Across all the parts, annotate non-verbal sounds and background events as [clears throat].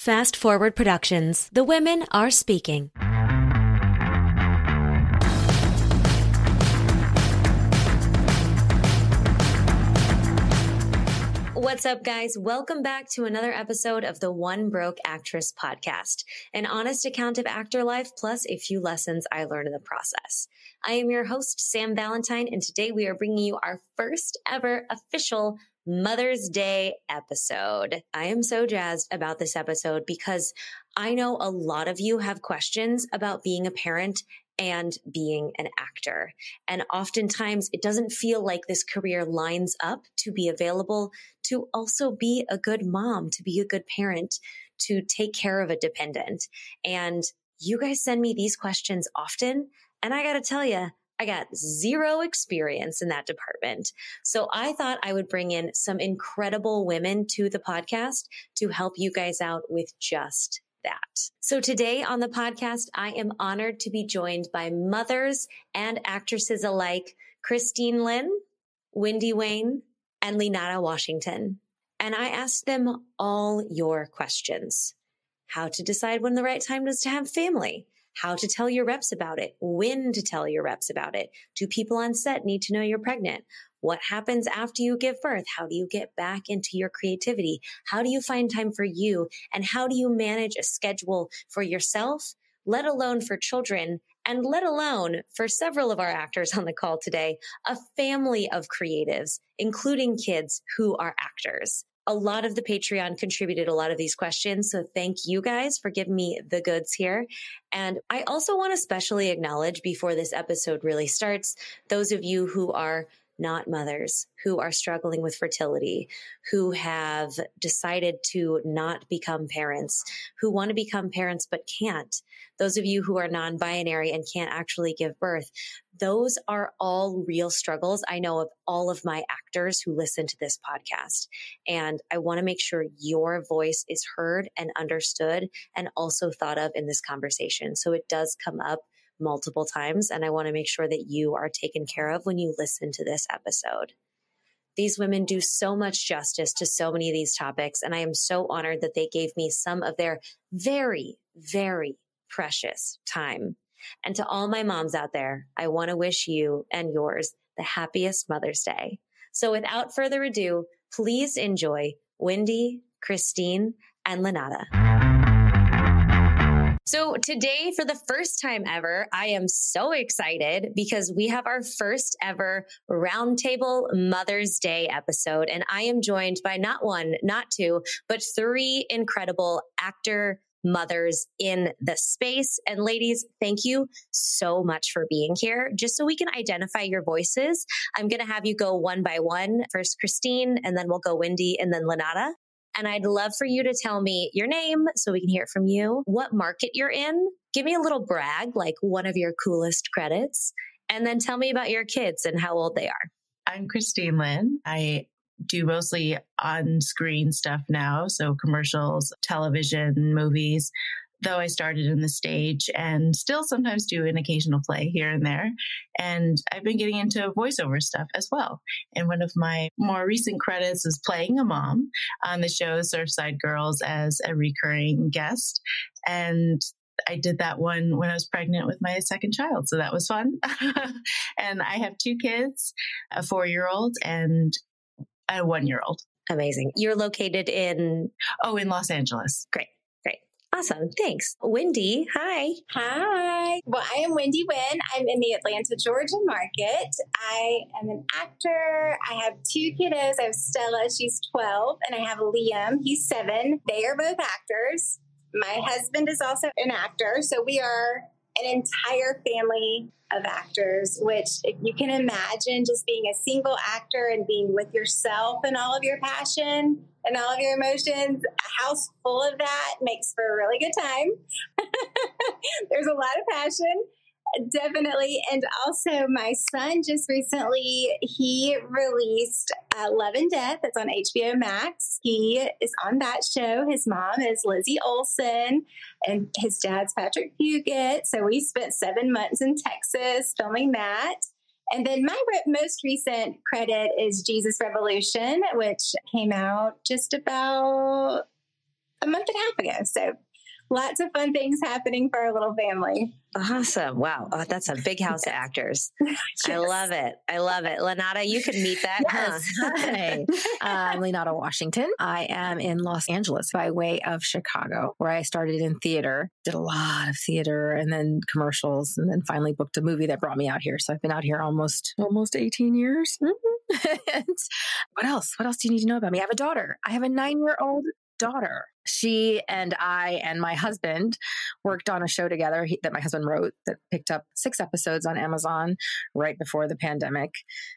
Fast Forward Productions. The women are speaking. What's up, guys? Welcome back to another episode of the One Broke Actress podcast, an honest account of actor life plus a few lessons I learned in the process. I am your host, Sam Valentine, and today we are bringing you our first ever official Mother's Day episode. I am so jazzed about this episode because I know a lot of you have questions about being a parent and being an actor. And oftentimes it doesn't feel like this career lines up to be available to also be a good mom, to be a good parent, to take care of a dependent. And you guys send me these questions often. And I got to tell you, I got zero experience in that department. So I thought I would bring in some incredible women to the podcast to help you guys out with just that. So today on the podcast, I am honored to be joined by mothers and actresses alike, Christine Lin, Wendy Wynne, and Linara Washington. And I asked them all your questions. How to decide when the right time is to have family how to tell your reps about it, when to tell your reps about it. Do people on set need to know you're pregnant? What happens after you give birth? How do you get back into your creativity? How do you find time for you? And how do you manage a schedule for yourself, let alone for children? And let alone for several of our actors on the call today, a family of creatives, including kids who are actors a lot of the Patreon contributed a lot of these questions. So thank you guys for giving me the goods here. And I also want to specially acknowledge before this episode really starts, those of you who are not mothers who are struggling with fertility, who have decided to not become parents, who want to become parents but can't. Those of you who are non binary and can't actually give birth. Those are all real struggles. I know of all of my actors who listen to this podcast. And I want to make sure your voice is heard and understood and also thought of in this conversation. So it does come up multiple times. And I want to make sure that you are taken care of when you listen to this episode. These women do so much justice to so many of these topics. And I am so honored that they gave me some of their very, very precious time. And to all my moms out there, I want to wish you and yours the happiest Mother's Day. So without further ado, please enjoy Wendy, Christine, and Linara. So today, for the first time ever, I am so excited because we have our first ever roundtable Mother's Day episode. And I am joined by not one, not two, but three incredible actor mothers in the space. And ladies, thank you so much for being here. Just so we can identify your voices, I'm going to have you go one by one. First, Christine, and then we'll go Wendy and then Linara. And I'd love for you to tell me your name so we can hear it from you, what market you're in. Give me a little brag, like one of your coolest credits, and then tell me about your kids and how old they are. I'm Christine Lin. I do mostly on screen stuff now. So commercials, television, movies though I started in the stage and still sometimes do an occasional play here and there. And I've been getting into voiceover stuff as well. And one of my more recent credits is playing a mom on the show Surfside Girls as a recurring guest. And I did that one when I was pregnant with my second child. So that was fun. [laughs] and I have two kids, a four year old and a one year old. Amazing. You're located in? Oh, in Los Angeles. Great. Awesome. Thanks. Wendy, hi. Hi. Well, I am Wendy Wynne. I'm in the Atlanta, Georgia market. I am an actor. I have two kiddos. I have Stella, she's 12, and I have Liam, he's seven. They are both actors. My husband is also an actor. So we are an entire family of actors, which if you can imagine just being a single actor and being with yourself and all of your passion and all of your emotions, a house full of that makes for a really good time. [laughs] There's a lot of passion Definitely. And also, my son just recently he released uh, Love and Death. It's on HBO Max. He is on that show. His mom is Lizzie Olsen, and his dad's Patrick Fugit. So we spent seven months in Texas filming that. And then my most recent credit is Jesus Revolution, which came out just about a month and a half ago. So lots of fun things happening for our little family. Awesome. Wow. Oh, that's a big house of actors. [laughs] yes. I love it. I love it. Linara, you can meet that. Yes. Huh? [laughs] [laughs] Hi. I'm Linara Washington. I am in Los Angeles by way of Chicago, where I started in theater, did a lot of theater and then commercials, and then finally booked a movie that brought me out here. So I've been out here almost almost 18 years. Mm-hmm. what else? What else do you need to know about me? I have a daughter. I have a nine year old daughter. She and I and my husband worked on a show together he, that my husband wrote that picked up six episodes on Amazon right before the pandemic.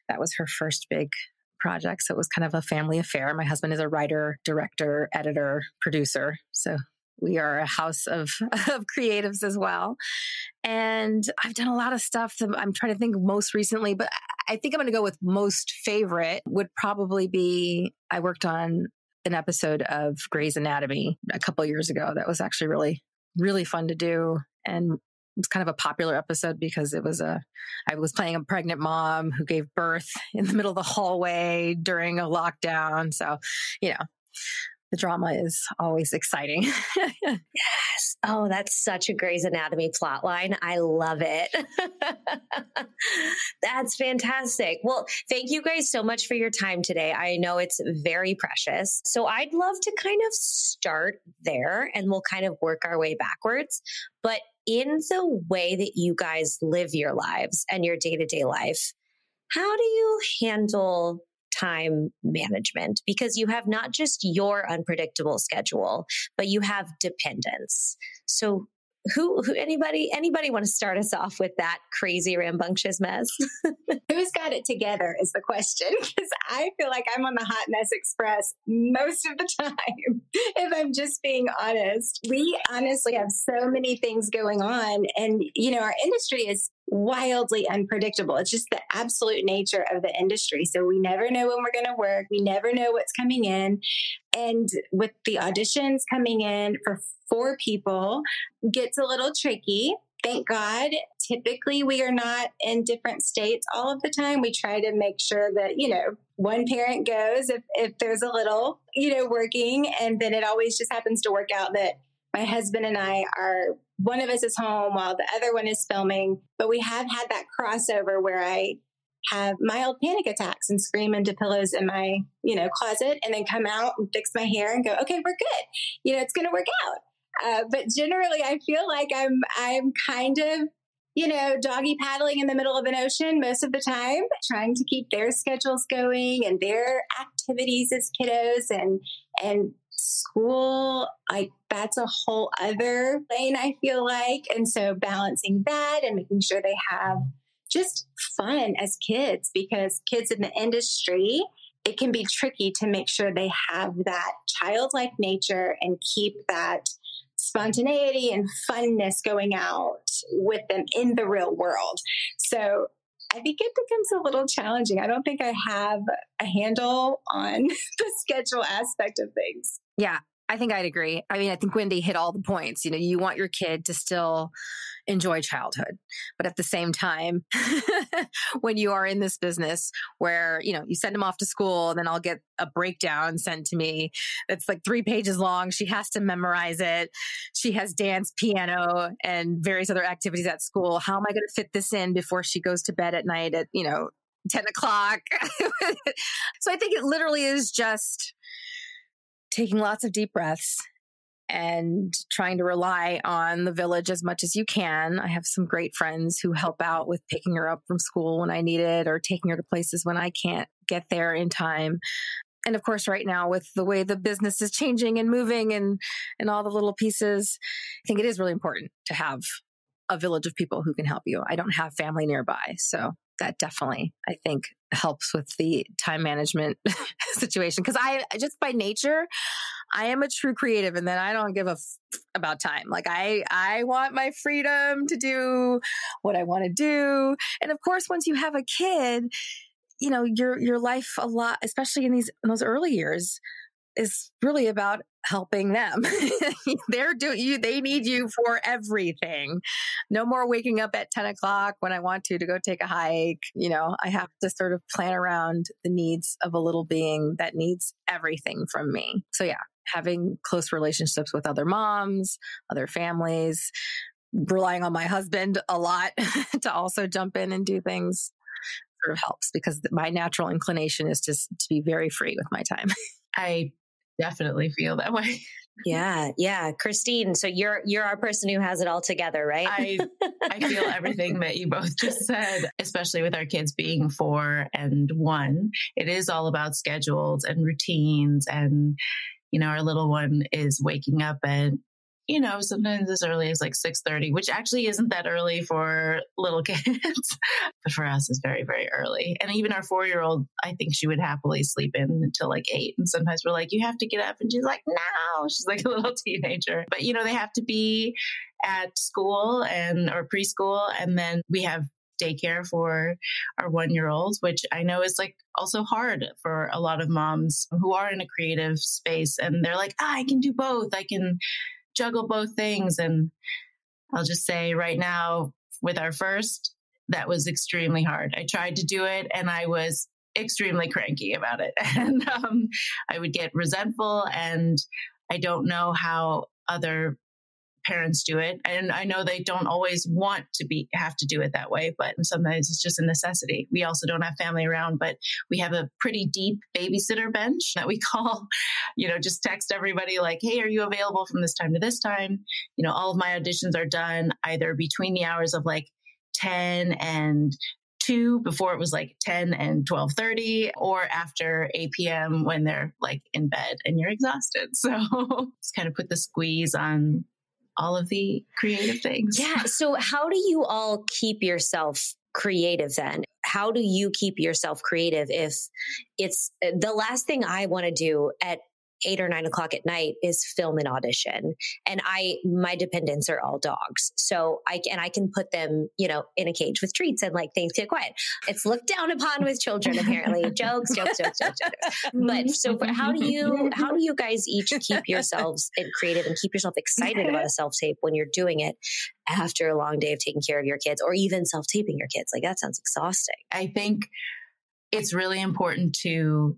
That was her first big project. So it was kind of a family affair. My husband is a writer, director, editor, producer. So we are a house of, [laughs] of creatives as well. And I've done a lot of stuff that I'm trying to think most recently, but I think I'm going to go with most favorite would probably be I worked on an episode of Grey's Anatomy a couple years ago that was actually really, really fun to do. And it was kind of a popular episode because it was a, I was playing a pregnant mom who gave birth in the middle of the hallway during a lockdown. So, you know, the drama is always exciting. [laughs] yes. Oh, that's such a Grey's Anatomy plot line. I love it. [laughs] that's fantastic. Well, thank you guys so much for your time today. I know it's very precious. So I'd love to kind of start there and we'll kind of work our way backwards. But in the way that you guys live your lives and your day to day life, how do you handle time management because you have not just your unpredictable schedule, but you have dependence. So who, who anybody anybody want to start us off with that crazy rambunctious mess [laughs] who's got it together is the question because i feel like i'm on the hot mess express most of the time [laughs] if i'm just being honest we honestly have so many things going on and you know our industry is wildly unpredictable it's just the absolute nature of the industry so we never know when we're going to work we never know what's coming in and with the auditions coming in for four people gets a little tricky. Thank God. Typically, we are not in different states all of the time. We try to make sure that, you know, one parent goes if, if there's a little, you know, working. And then it always just happens to work out that my husband and I are, one of us is home while the other one is filming. But we have had that crossover where I have mild panic attacks and scream into pillows in my, you know, closet and then come out and fix my hair and go, okay, we're good. You know, it's going to work out. Uh, but generally, I feel like I'm I'm kind of you know doggy paddling in the middle of an ocean most of the time, trying to keep their schedules going and their activities as kiddos and and school like that's a whole other lane i feel like and so balancing that and making sure they have just fun as kids because kids in the industry it can be tricky to make sure they have that childlike nature and keep that spontaneity and funness going out with them in the real world. So I think it becomes a little challenging. I don't think I have a handle on [laughs] the schedule aspect of things. Yeah, I think I'd agree. I mean, I think Wendy hit all the points. You know, you want your kid to still enjoy childhood, but at the same time, [laughs] when you are in this business where, you know, you send them off to school and then I'll get a breakdown sent to me that's like three pages long. She has to memorize it. She has dance, piano, and various other activities at school. How am I going to fit this in before she goes to bed at night at, you know, 10 o'clock? [laughs] so I think it literally is just, taking lots of deep breaths and trying to rely on the village as much as you can. I have some great friends who help out with picking her up from school when I need it or taking her to places when I can't get there in time. And of course, right now with the way the business is changing and moving and, and all the little pieces, I think it is really important to have a village of people who can help you. I don't have family nearby. So that definitely, I think, helps with the time management [laughs] situation. Cause I just by nature, I am a true creative and then I don't give a f- about time. Like I, I want my freedom to do what I want to do. And of course, once you have a kid, you know, your, your life a lot, especially in these, in those early years, is really about helping them. [laughs] They're doing you, they need you for everything. No more waking up at 10 o'clock when I want to to go take a hike. You know, I have to sort of plan around the needs of a little being that needs everything from me. So yeah, having close relationships with other moms, other families, relying on my husband a lot [laughs] to also jump in and do things sort of helps because my natural inclination is just to be very free with my time. [laughs] I definitely feel that way. [laughs] Yeah, yeah. Christine, so you're you're our person who has it all together, right? I I feel everything that you both just said, especially with our kids being 4 and 1. It is all about schedules and routines and you know, our little one is waking up at you know, sometimes as early as like 6:30, which actually isn't that early for little [laughs] kids, but for us is very very early. And even our 4-year-old, I think she would happily sleep in until like 8 and sometimes we're like you have to get up and she's like no, she's like a [laughs] little teenager. But you know, they have to be at school and or preschool and then we have daycare for our one year olds, which I know is like also hard for a lot of moms who are in a creative space and they're like, ah, I can do both. I can juggle both things. And I'll just say right now, with our first, that was extremely hard. I tried to do it and I was extremely cranky about it. [laughs] And um, I would get resentful. And I don't know how other parents do it and i know they don't always want to be have to do it that way but sometimes it's just a necessity we also don't have family around but we have a pretty deep babysitter bench that we [laughs] call you know just text everybody like hey are you available from this time to this time you know all of my auditions are done either between the hours of like 10 and 2 before it was like 10 and 12:30 or after 8 p.m. when they're like in bed and you're exhausted. [laughs] So just kind of put the squeeze on all of the creative things. Yeah. So, how do you all keep yourself creative then? How do you keep yourself creative if it's the last thing I want to do at eight or nine o'clock at night is film an audition. And I, my dependents are all dogs. So I, and I can put them, you know, in a cage with treats and like things get quiet. It's looked down upon with children, apparently. [laughs] jokes, jokes, jokes, jokes, jokes. But so for, how do you, how do you guys each keep yourselves creative and keep yourself excited about a [laughs] self tape when you're doing it after a long day of taking care of your kids or even self taping your kids? Like that sounds exhausting. I think it's really important to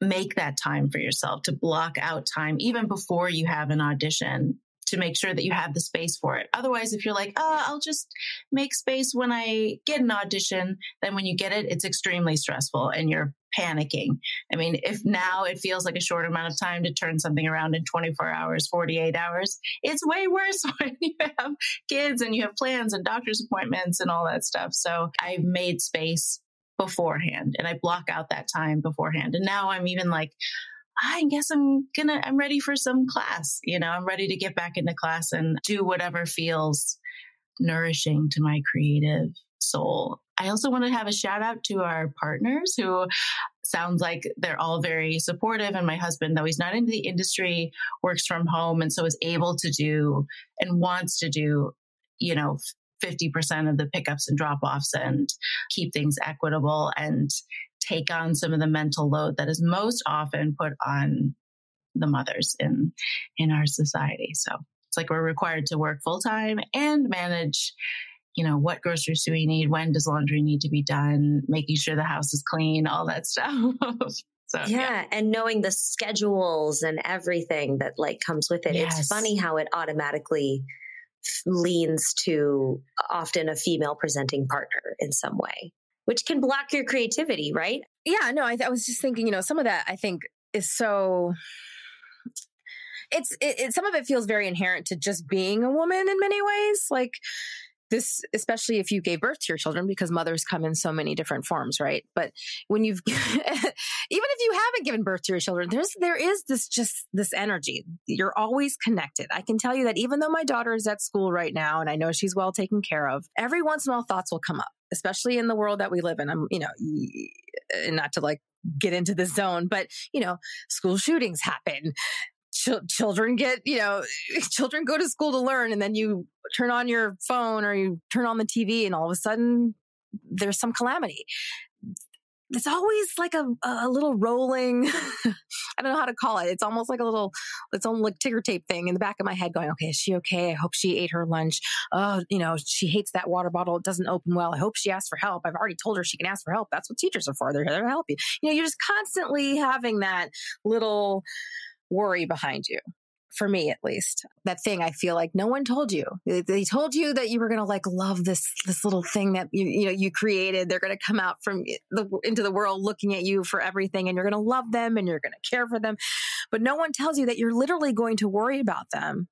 make that time for yourself to block out time even before you have an audition to make sure that you have the space for it. Otherwise, if you're like, oh, I'll just make space when I get an audition, then when you get it, it's extremely stressful and you're panicking. I mean, if now it feels like a short amount of time to turn something around in 24 hours, 48 hours, it's way worse [laughs] when you have kids and you have plans and doctor's appointments and all that stuff. So I've made space beforehand and I block out that time beforehand. And now I'm even like, I guess I'm gonna, I'm ready for some class. You know, I'm ready to get back into class and do whatever feels nourishing to my creative soul. I also want to have a shout out to our partners who sounds like they're all very supportive. And my husband, though he's not into the industry, works from home and so is able to do and wants to do, you know, 50% of the pickups and drop offs and keep things equitable and take on some of the mental load that is most often put on the mothers in in our society. So it's like we're required to work full time and manage you know what groceries do we need when does laundry need to be done making sure the house is clean all that [laughs] stuff so yeah, yeah, and knowing the schedules and everything that like comes with it yes. it's funny how it automatically leans to often a female presenting partner in some way, which can block your creativity, right? Yeah, no, I, th- I was just thinking, you know, some of that I think is so it's it, it, some of it feels very inherent to just being a woman in many ways like this especially if you gave birth to your children because mothers come in so many different forms right? But when you've [laughs] even if you haven't given birth to your children there's there is this just this energy. You're always connected. I can tell you that even though my daughter is at school right now and i know she's well taken care of every once in a while thoughts will come up especially in the world that we live in. I'm you know not to like get into the zone but you know school shootings happen ch- children get, you know, [laughs] children go to school to learn and then you turn on your phone or you turn on the TV and all of a sudden there's some calamity. It's always like a, a little rolling, [laughs] I don't know how to call it. It's almost like a little, its own like ticker tape thing in the back of my head going, okay, is she okay? I hope she ate her lunch. Oh, you know, she hates that water bottle. It doesn't open well. I hope she asked for help. I've already told her she can ask for help. That's what teachers are for. They're there to help you. You know, you're just constantly having that little, worry behind you for me at least. That thing i feel like no one told you. They, told you that you were going to like love this this little thing that you you know you created. They're going to come out from the into the world looking at you for everything and you're going to love them and you're going to care for them. But no one tells you that you're literally going to worry about them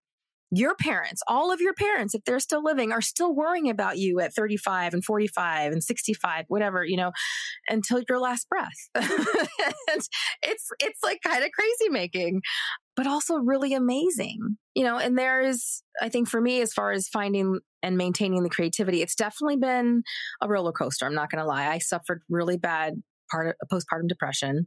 your parents, all of your parents, if they're still living, are still worrying about you at 35 and 45 and 65, whatever, you know, until your last breath. [laughs] it's, it's like kind of crazy making, but also really amazing, you know, and there is, I think for me, as far as finding and maintaining the creativity, it's definitely been a roller coaster. I'm not going to lie. I suffered really bad part of postpartum depression.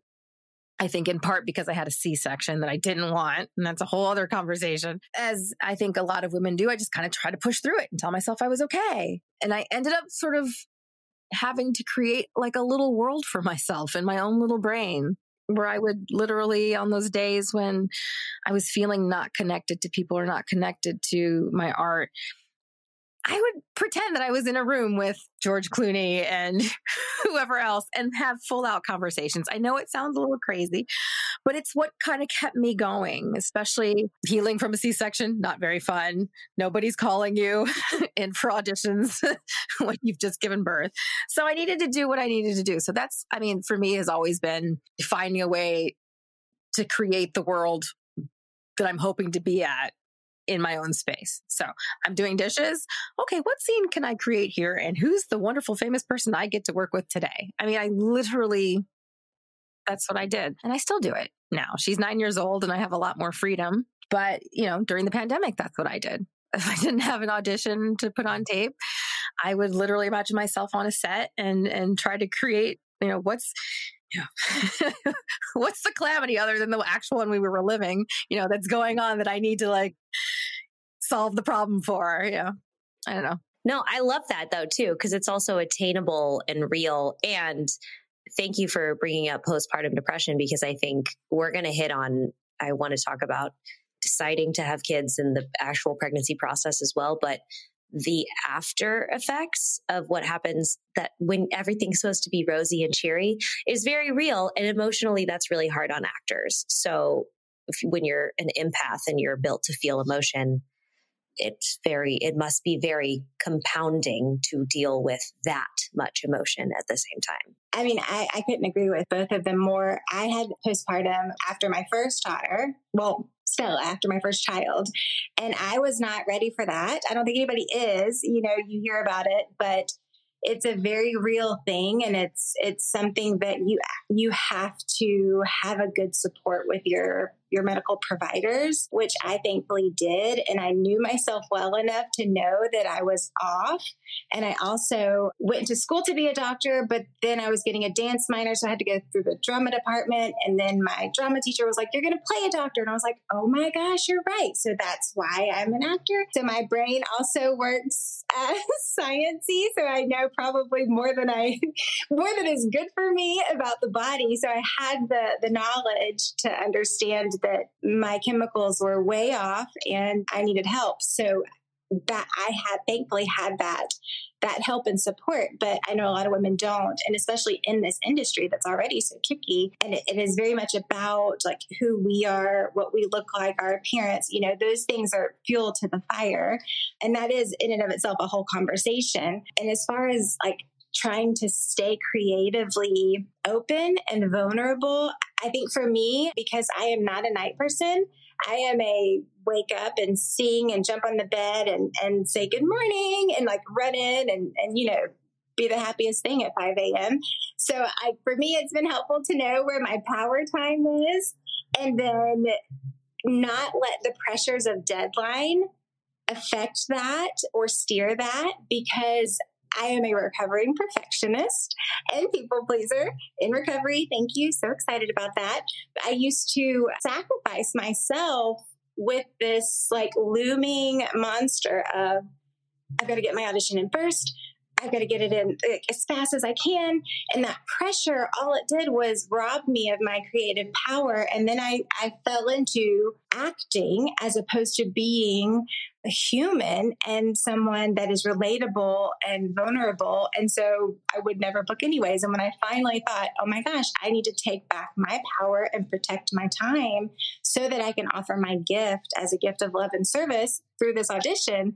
I think in part because I had a C section that I didn't want. And that's a whole other conversation. As I think a lot of women do, I just kind of try to push through it and tell myself I was okay. And I ended up sort of having to create like a little world for myself in my own little brain where I would literally on those days when I was feeling not connected to people or not connected to my art, I would pretend that I was in a room with George Clooney and [laughs] whoever else and have full out conversations. I know it sounds a little crazy, but it's what kind of kept me going, especially healing from a C section. Not very fun. Nobody's calling you [laughs] in for auditions [laughs] when you've just given birth. So I needed to do what I needed to do. So that's, I mean, for me has always been finding a way to create the world that I'm hoping to be at in my own space. So I'm doing dishes. Okay, what scene can I create here? And who's the wonderful famous person I get to work with today? I mean, I literally, that's what I did. And I still do it now. She's nine years old and I have a lot more freedom. But, you know, during the pandemic, that's what I did. [laughs] If I didn't have an audition to put on tape, I would literally imagine myself on a set and and try to create, you know, what's yeah. [laughs] what's the calamity other than the actual one we were living, you know, that's going on that I need to like solve the problem for. Yeah. I don't know. No, I love that though too, because it's also attainable and real. And thank you for bringing up postpartum depression because I think we're going to hit on, I want to talk about deciding to have kids and the actual pregnancy process as well. But the after effects of what happens that when everything's supposed to be rosy and cheery is very real. And emotionally, that's really hard on actors. So if, when you're an empath and you're built to feel emotion, it's very it must be very compounding to deal with that much emotion at the same time i mean I, I couldn't agree with both of them more i had postpartum after my first daughter well still after my first child. And i was not ready for that. I don't think anybody is you know you hear about it but it's a very real thing and it's it's something that you you have to have a good support with your your medical providers, which I thankfully did. And I knew myself well enough to know that I was off. And I also went to school to be a doctor, but then I was getting a dance minor. So I had to go through the drama department. And then my drama teacher was like, You're going to play a doctor. And I was like, Oh my gosh, you're right. So that's why I'm an actor. So my brain also works as [laughs] sciencey. So I know probably more than I, [laughs] more than is good for me about the body. So I had the, the knowledge to understand that my chemicals were way off and I needed help. So that I had thankfully had that that help and support, but I know a lot of women don't, and especially in this industry that's already so tricky. And it, it is very much about like who we are, what we look like, our appearance. You know, those things are fuel to the fire, and that is in and of itself a whole conversation. And as far as like trying to stay creatively open and vulnerable. I think for me, because I am not a night person, I am a wake up and sing and jump on the bed and, and say good morning and like run in and, and, you know, be the happiest thing at 5 a.m. So I, for me, it's been helpful to know where my power time is and then not let the pressures of deadline affect that or steer that because I am a recovering perfectionist and people pleaser in recovery. Thank you. So excited about that. I used to sacrifice myself with this like looming monster of I've got to get my audition in first. I've got to get it in as fast as I can. And that pressure, all it did was rob me of my creative power. And then I, I fell into acting as opposed to being a human and someone that is relatable and vulnerable. And so I would never book anyways. And when I finally thought, oh my gosh, I need to take back my power and protect my time so that I can offer my gift as a gift of love and service through this audition,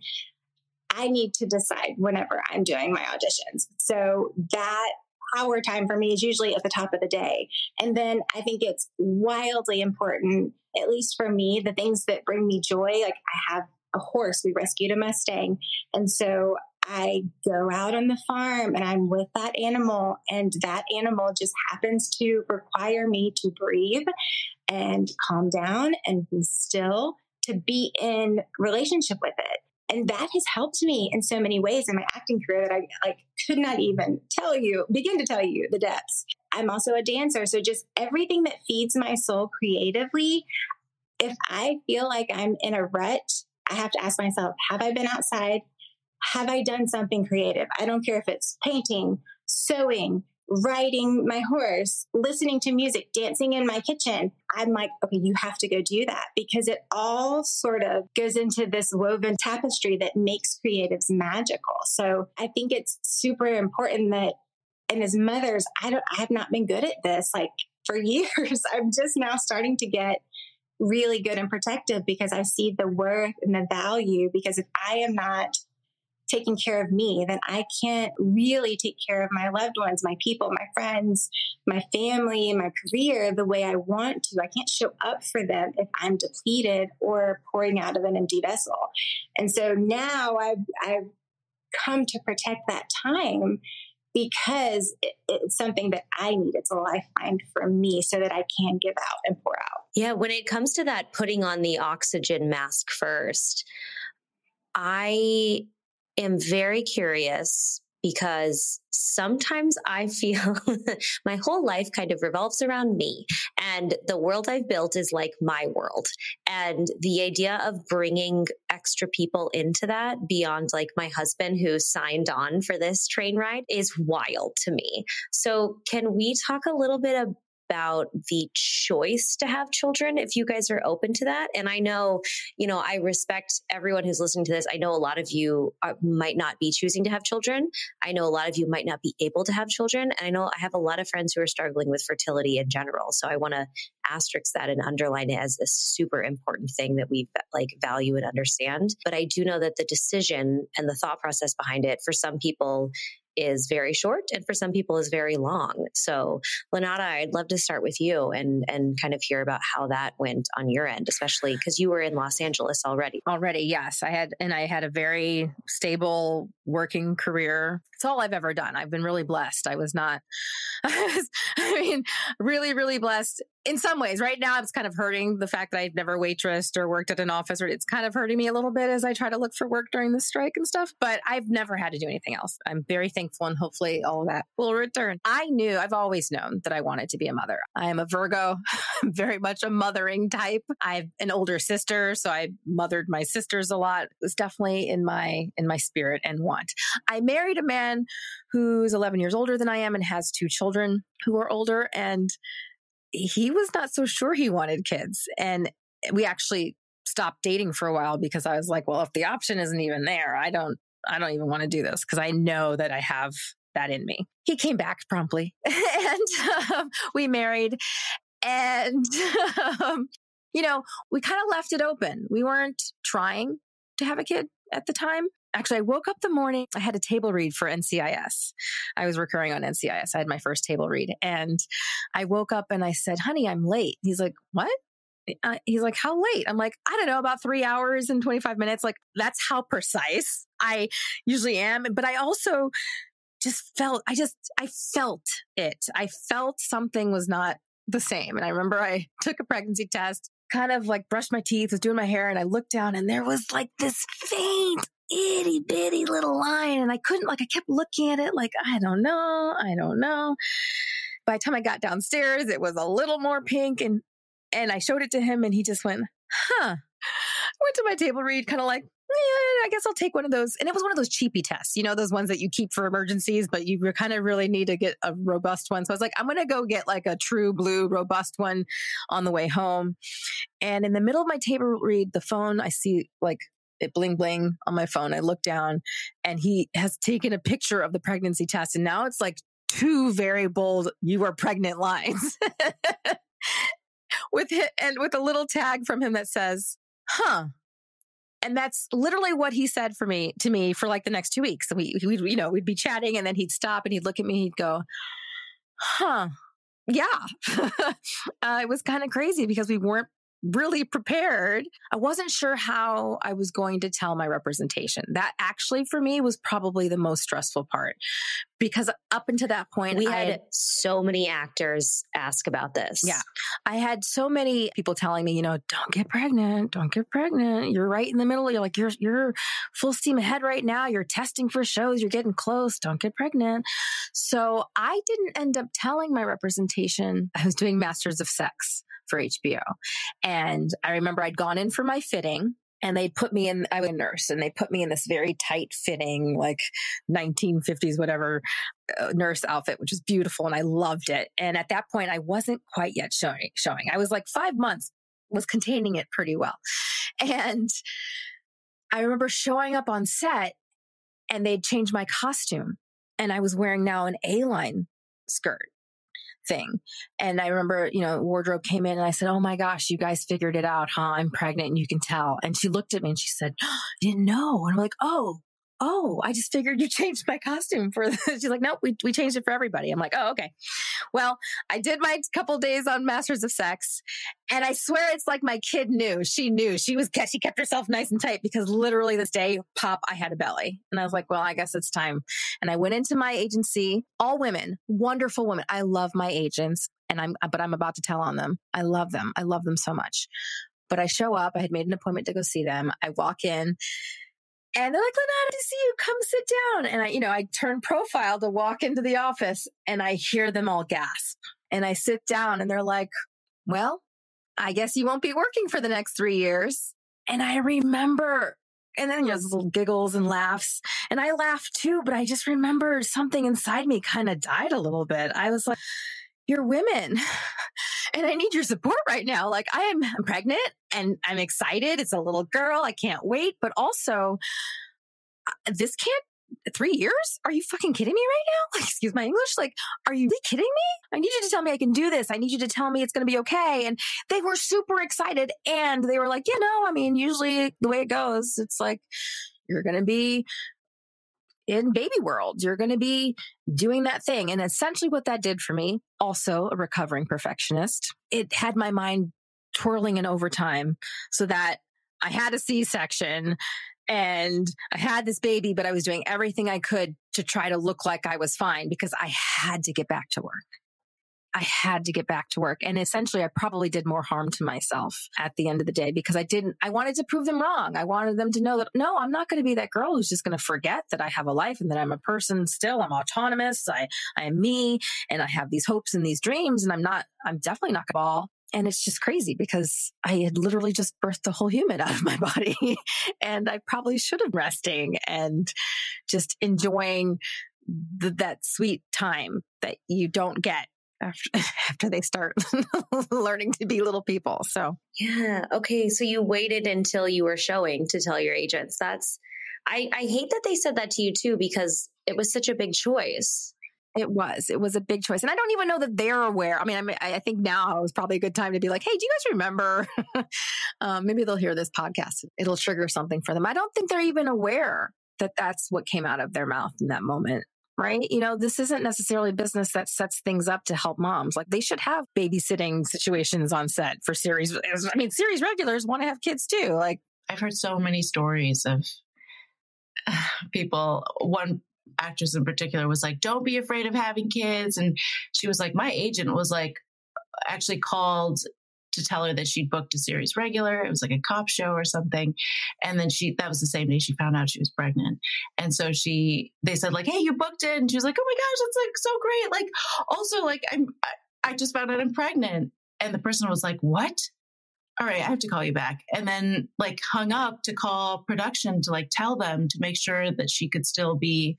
I need to decide whenever I'm doing my auditions. So that power time for me is usually at the top of the day. And then I think it's wildly important, at least for me, the things that bring me joy. Like I have a horse, we rescued a Mustang. And so I go out on the farm and I'm with that animal, and that animal just happens to require me to breathe and calm down and be still to be in relationship with it and that has helped me in so many ways in my acting career that I like could not even tell you, begin to tell you the depths. I'm also a dancer, so just everything that feeds my soul creatively. If I feel like I'm in a rut, I have to ask myself, have I been outside? Have I done something creative? I don't care if it's painting, sewing, riding my horse, listening to music, dancing in my kitchen. I'm like, okay, you have to go do that because it all sort of goes into this woven tapestry that makes creatives magical. So I think it's super important that, and as mothers, I don't, I have not been good at this like for [laughs] years. I'm just now starting to get really good and protective because I see the worth and the value because if I am not taking care of me, then I can't really take care of my loved ones, my people, my friends, my family, my career the way I want to. I can't show up for them if I'm depleted or pouring out of an empty vessel. And so now I've, I've come to protect that time because it, it's something that I need. It's a lifeline for me so that I can give out and pour out. Yeah. When it comes to that, putting on the oxygen mask first, I am very curious because sometimes I feel [laughs] my whole life kind of revolves around me and the world I've built is like my world. And the idea of bringing extra people into that beyond like my husband who signed on for this train ride is wild to me. So can we talk a little bit about the choice to have children if you guys are open to that. And I know, you know, I respect everyone who's listening to this. I know a lot of you are, might not be choosing to have children. I know a lot of you might not be able to have children. And I know I have a lot of friends who are struggling with fertility in general. So I want to asterisk that and underline it as a super important thing that we like value and understand. But I do know that the decision and the thought process behind it for some people is very short and for some people is very long. So, Linara, I'd love to start with you and and kind of hear about how that went on your end, especially because you were in Los Angeles already. Already, yes, I had, and I had a very stable working career. It's all I've ever done. I've been really blessed. I was not, [laughs] I, was, I mean, really, really blessed in some ways. Right now, it's kind of hurting the fact that I've never waitressed or worked at an office. Or it's kind of hurting me a little bit as I try to look for work during the strike and stuff. But I've never had to do anything else. I'm very thankful, and hopefully, all that will return. I knew, I've always known that I wanted to be a mother. I am a Virgo, [laughs] very much a mothering type. I have an older sister, so I mothered my sisters a lot. It was definitely in my in my spirit and want. I married a man who's 11 years older than I am and has two children who are older and he was not so sure he wanted kids. And we actually stopped dating for a while because I was like, well, if the option isn't even there, I don't, I don't even want to do this because I know that I have that in me. He came back promptly [laughs] and um, we married. And, [laughs] um, you know, we kind of left it open. We weren't trying to have a kid at the time actually, I woke up the morning, I had a table read for NCIS. I was recurring on NCIS. I had my first table read. And I woke up and I said, honey, I'm late. He's like, what? Uh, he's like, how late? I'm like, I don't know, about three hours and 25 minutes. Like, that's how precise I usually am. But I also just felt, I just, I felt it. I felt something was not the same. And I remember I [laughs] took a pregnancy test, kind of like brushed my teeth, was doing my hair, and I looked down and there was like this faint itty bitty little line. And I couldn't, like, I kept looking at it like, I don't know, I don't know. By the time I got downstairs, it was a little more pink. And, and I showed it to him and he just went, huh. Went to my table read, kind of like, yeah, I guess I'll take one of those. And it was one of those cheapy tests, you know, those ones that you keep for emergencies, but you kind of really need to get a robust one. So I was like, I'm going to go get like a true blue robust one on the way home. And in the middle of my table read, the phone, I see like it bling bling on my phone. I look down and he has taken a picture of the pregnancy test. And now it's like two very bold, you are pregnant lines. [laughs] with it and with a little tag from him that says, huh, and that's literally what he said for me to me for like the next two weeks. We, we, you know, we'd be chatting and then he'd stop and he'd look at me. He'd go, "Huh, yeah." [laughs] uh, it was kind of crazy because we weren't really prepared. I wasn't sure how I was going to tell my representation. That actually for me was probably the most stressful part because up until that point, we had, had, so many actors ask about this. Yeah. I had so many people telling me, you know, don't get pregnant, don't get pregnant. You're right in the middle. You're like, you're, you're full steam ahead right now. You're testing for shows. You're getting close. Don't get pregnant. So I didn't end up telling my representation. I was doing Masters of Sex for HBO. And I remember I'd gone in for my fitting and they'd put me in, I was a nurse and they put me in this very tight fitting, like 1950s, whatever uh, nurse outfit, which was beautiful. And I loved it. And at that point, I wasn't quite yet showing, showing. I was like five months, was containing it pretty well. And I remember showing up on set and they'd changed my costume and I was wearing now an A line skirt thing. And I remember, you know, wardrobe came in and I said, Oh my gosh, you guys figured it out, huh? I'm pregnant and you can tell. And she looked at me and she said, [gasps] didn't know. And I'm like, Oh, oh, I just figured you [laughs] changed my costume for this. [laughs] She's like, nope, we, we changed it for everybody. I'm like, oh, okay. Well, I did my couple days on Masters of Sex and I swear it's like my kid knew. She knew she was, she kept herself nice and tight because literally this day, pop, I had a belly. And I was like, well, I guess it's time. And I went into my agency, all women, wonderful women. I love my agents and I'm, uh, but I'm about to tell on them. I love them. I love them so much. But I show up. I had made an appointment to go see them. I walk in and they're like, Linara, to see you. Come sit down. And I, you know, I turn profile to walk into the office and I hear them all gasp. And I sit down and they're like, well, I guess you won't be working for the next three years. And I remember, and then there's little giggles and laughs. And I laughed too, but I just remember something inside me kind of died a little bit. I was like, you're women [laughs] and I need your support right now. Like I am I'm pregnant and I'm excited. It's a little girl. I can't wait. But also, uh, this can't three years? Are you fucking kidding me right now? [laughs] Like, excuse my English. Like, are you really kidding me? I need you to tell me I can do this. I need you to tell me it's going to be okay. And they were super excited. And they were like, you know, I mean, usually the way it goes, it's like, you're going to be in baby world. You're going to be doing that thing. And essentially what that did for me, also a recovering perfectionist, it had my mind twirling in overtime so that I had a C section and I had this baby, but I was doing everything I could to try to look like I was fine because I had to get back to work. I had to get back to work. And essentially, I probably did more harm to myself at the end of the day because I didn't, I wanted to prove them wrong. I wanted them to know that, no, I'm not going to be that girl who's just going to forget that I have a life and that I'm a person still. I'm autonomous. I, I am me and I have these hopes and these dreams. And I'm not, I'm definitely not going to ball. And it's just crazy because I had literally just birthed a whole human [laughs] out of my body. and I probably should have resting and just enjoying the, that sweet time that you don't get after [laughs] after they start [laughs] learning to be little people. So yeah, okay. So you waited until you were showing to tell your agents. That's I I hate that they said that to you too because it was such a big choice. It was. It was a big choice, and I don't even know that they're aware. I mean, I, mean, I think now is probably a good time to be like, "Hey, do you guys remember?" [laughs] um, maybe they'll hear this podcast. It'll trigger something for them. I don't think they're even aware that that's what came out of their mouth in that moment right? You know, this isn't necessarily business that sets things up to help moms. Like they should have babysitting situations on set for series. I mean, series regulars want to have kids too. Like I've heard so many stories of [sighs] people. One actress in particular was like, "Don't be afraid of having kids," and she was like, "My agent was like." actually called to tell her that she'd booked a series regular. It was like a cop show or something. And then she, that was the same day she found out she was pregnant. And so she, they said like, Hey, you booked it. And she was like, Oh my gosh, that's like so great. Like also like I'm, I, I just found out I'm pregnant. And the person was like, what? all right, I have to call you back. And then like hung up to call production to like tell them to make sure that she could still be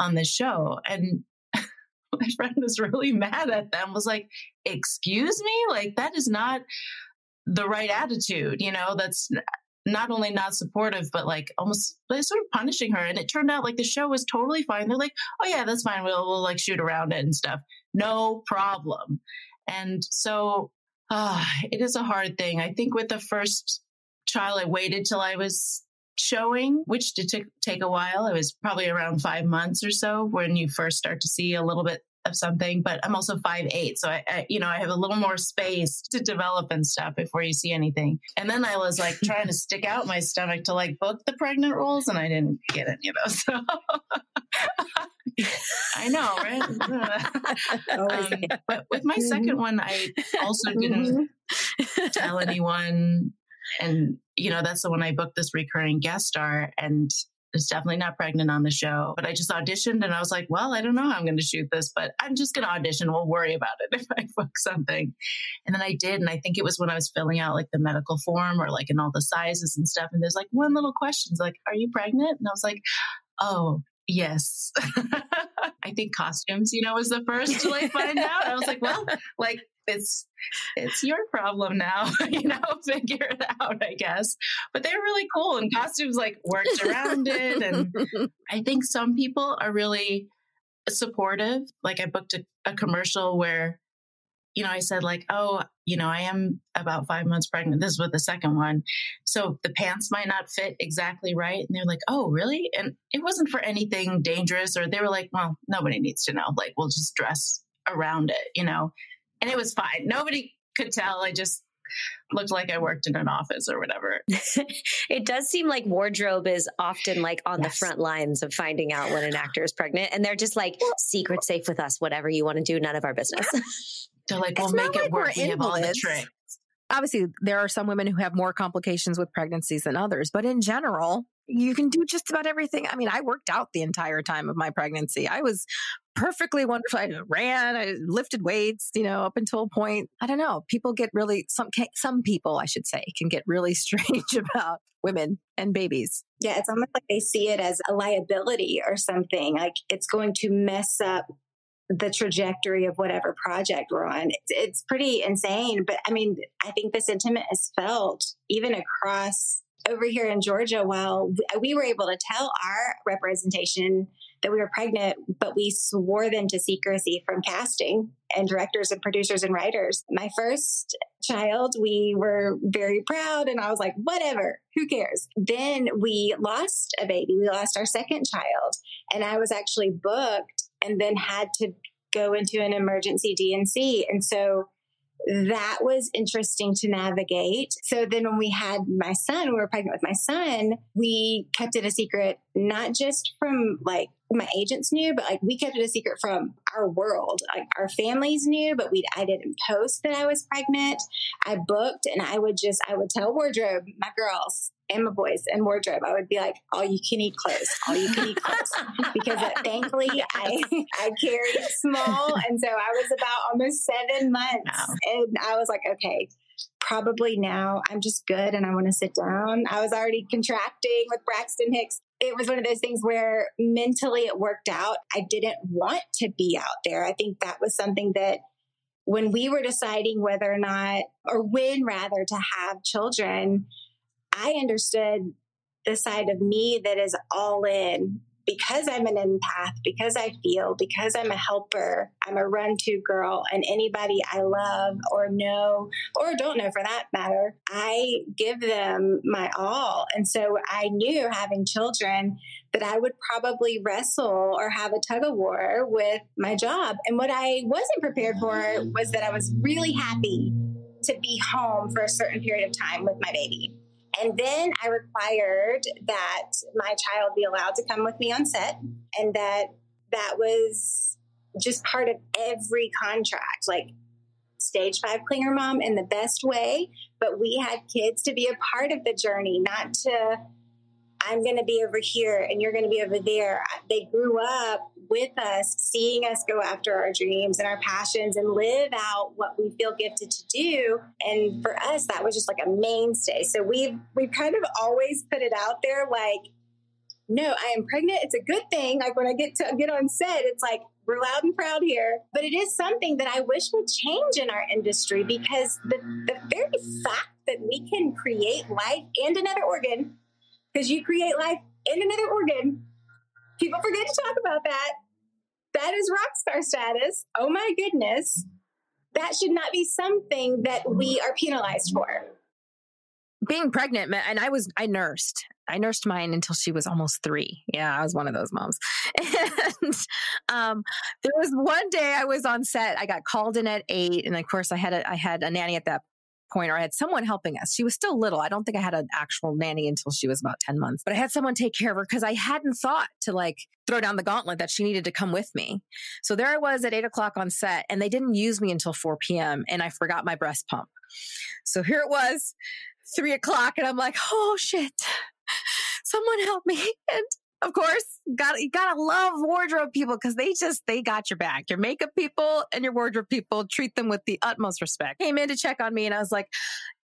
on the show. And [laughs] my friend was really mad at them, was like, excuse me? Like that is not the right attitude, you know, that's not only not supportive, but like almost sort of punishing her. And it turned out like the show was totally fine. They're like, oh yeah, that's fine. We'll, we'll like shoot around it and stuff. No problem. And so uh, it is a hard thing. I think with the first child, I waited till I was showing, which did t- take a while. It was probably around five months or so when you first start to see a little bit of something, but I'm also five eight, so I, I, you know I have a little more space to develop and stuff before you see anything. And then I was like trying to stick out my stomach to like book the pregnant roles, and I didn't get any of those. So [laughs] I know, right? [laughs] [laughs] um, but with my second one, I also didn't tell anyone, and you know that's the one I booked this recurring guest star, and is definitely not pregnant on the show. But I just auditioned and I was like, well, I don't know how I'm going to shoot this, but I'm just going to audition. We'll worry about it [laughs] if I book something. And then I did. And I think it was when I was filling out like the medical form or like in all the sizes and stuff. And there's like one little question like, are you pregnant? And I was like, oh, yes. [laughs] I think costumes, you know, was the first to like find out. I was like, well, like it's it's your problem now [laughs] you know [laughs] figure it out i guess. But they're really cool and costumes like worked around it and [laughs] i think some people are really supportive. Like i booked a, a commercial where you know i said like oh you know i am about five months pregnant. This is with the second one. So the pants might not fit exactly right and they're like oh really? And it wasn't for anything dangerous or they were like well nobody needs to know. Like we'll just dress around it you know and it was fine. Nobody could tell. I just looked like I worked in an office or whatever. [laughs] it does seem like wardrobe is often like on yes. the front lines of finding out when an [sighs] actor is pregnant. And they're just like, secret safe with us, whatever you want to do, none of our business. they're like, we'll it's make it like work. We have all the tricks. Obviously, there are some women who have more complications with pregnancies than others, but in general, you can do just about everything. I mean, I worked out the entire time of my pregnancy. I was perfectly wonderful. I ran, I lifted weights, you know, up until a point. I don't know. People get really some some people, I should say, can get really [laughs] strange about women and babies. Yeah, it's almost like they see it as a liability or something. Like it's going to mess up the trajectory of whatever project we're on. It's, it's pretty insane. But I mean, I think the sentiment is felt even across over here in Georgia, while we were able to tell our representation that we were pregnant, but we swore them to secrecy from casting and directors and producers and writers. My first child, we were very proud, and I was like, whatever, who cares? Then we lost a baby. We lost our second child, and I was actually booked and then had to go into an emergency D&C. And so that was interesting to navigate. So then when we had my son, we were pregnant with my son, we kept it a secret, not just from like my agents knew, but like we kept it a secret from our world. Like our families knew, but we I didn't post that I was pregnant. I booked and I would just I would tell wardrobe, my girls, and my boys and wardrobe, I would be like, all you can eat clothes, all you can eat clothes. [laughs] because uh, thankfully I, I carried small. And so I was about almost seven months. Wow. And I was like, okay, probably now I'm just good and I want to sit down. I was already contracting with Braxton Hicks. It was one of those things where mentally it worked out. I didn't want to be out there. I think that was something that when we were deciding whether or not, or when rather, to have children, I understood the side of me that is all in because I'm an empath, because I feel, because I'm a helper, I'm a run to girl, and anybody I love or know or don't know for that matter, I give them my all. And so I knew having children that I would probably wrestle or have a tug of war with my job. And what I wasn't prepared for was that I was really happy to be home for a certain period of time with my baby. And then I required that my child be allowed to come with me on set and that that was just part of every contract. Like stage five clinger mom in the best way, but we had kids to be a part of the journey, not to I'm going to be over here and you're going to be over there. They grew up with us, seeing us go after our dreams and our passions and live out what we feel gifted to do. And for us, that was just like a mainstay. So we've we've kind of always put it out there like, no, I am pregnant. It's a good thing. Like when I get to get on set, it's like we're loud and proud here. But it is something that I wish would change in our industry because the, the very fact that we can create life and another organ because you create life in another organ. People forget to talk about that. That is rock star status. Oh my goodness. That should not be something that we are penalized for. Being pregnant, and I was, I nursed. I nursed mine until she was almost three. Yeah, I was one of those moms. [laughs] And um, there was one day I was on set. I got called in at eight, and of course I had a I had a nanny at that point or I had someone helping us. She was still little. I don't think I had an actual nanny until she was about 10 months, but I had someone take care of her because I hadn't thought to like throw down the gauntlet that she needed to come with me. So there I was at eight o'clock on set and they didn't use me until 4 p.m. and I forgot my breast pump. So here it was, three o'clock, and I'm like, oh shit, someone help me. [laughs] And of course, got you gotta love wardrobe people because they just they got your back. Your makeup people and your wardrobe people treat them with the utmost respect. Came in to check on me, and I was like,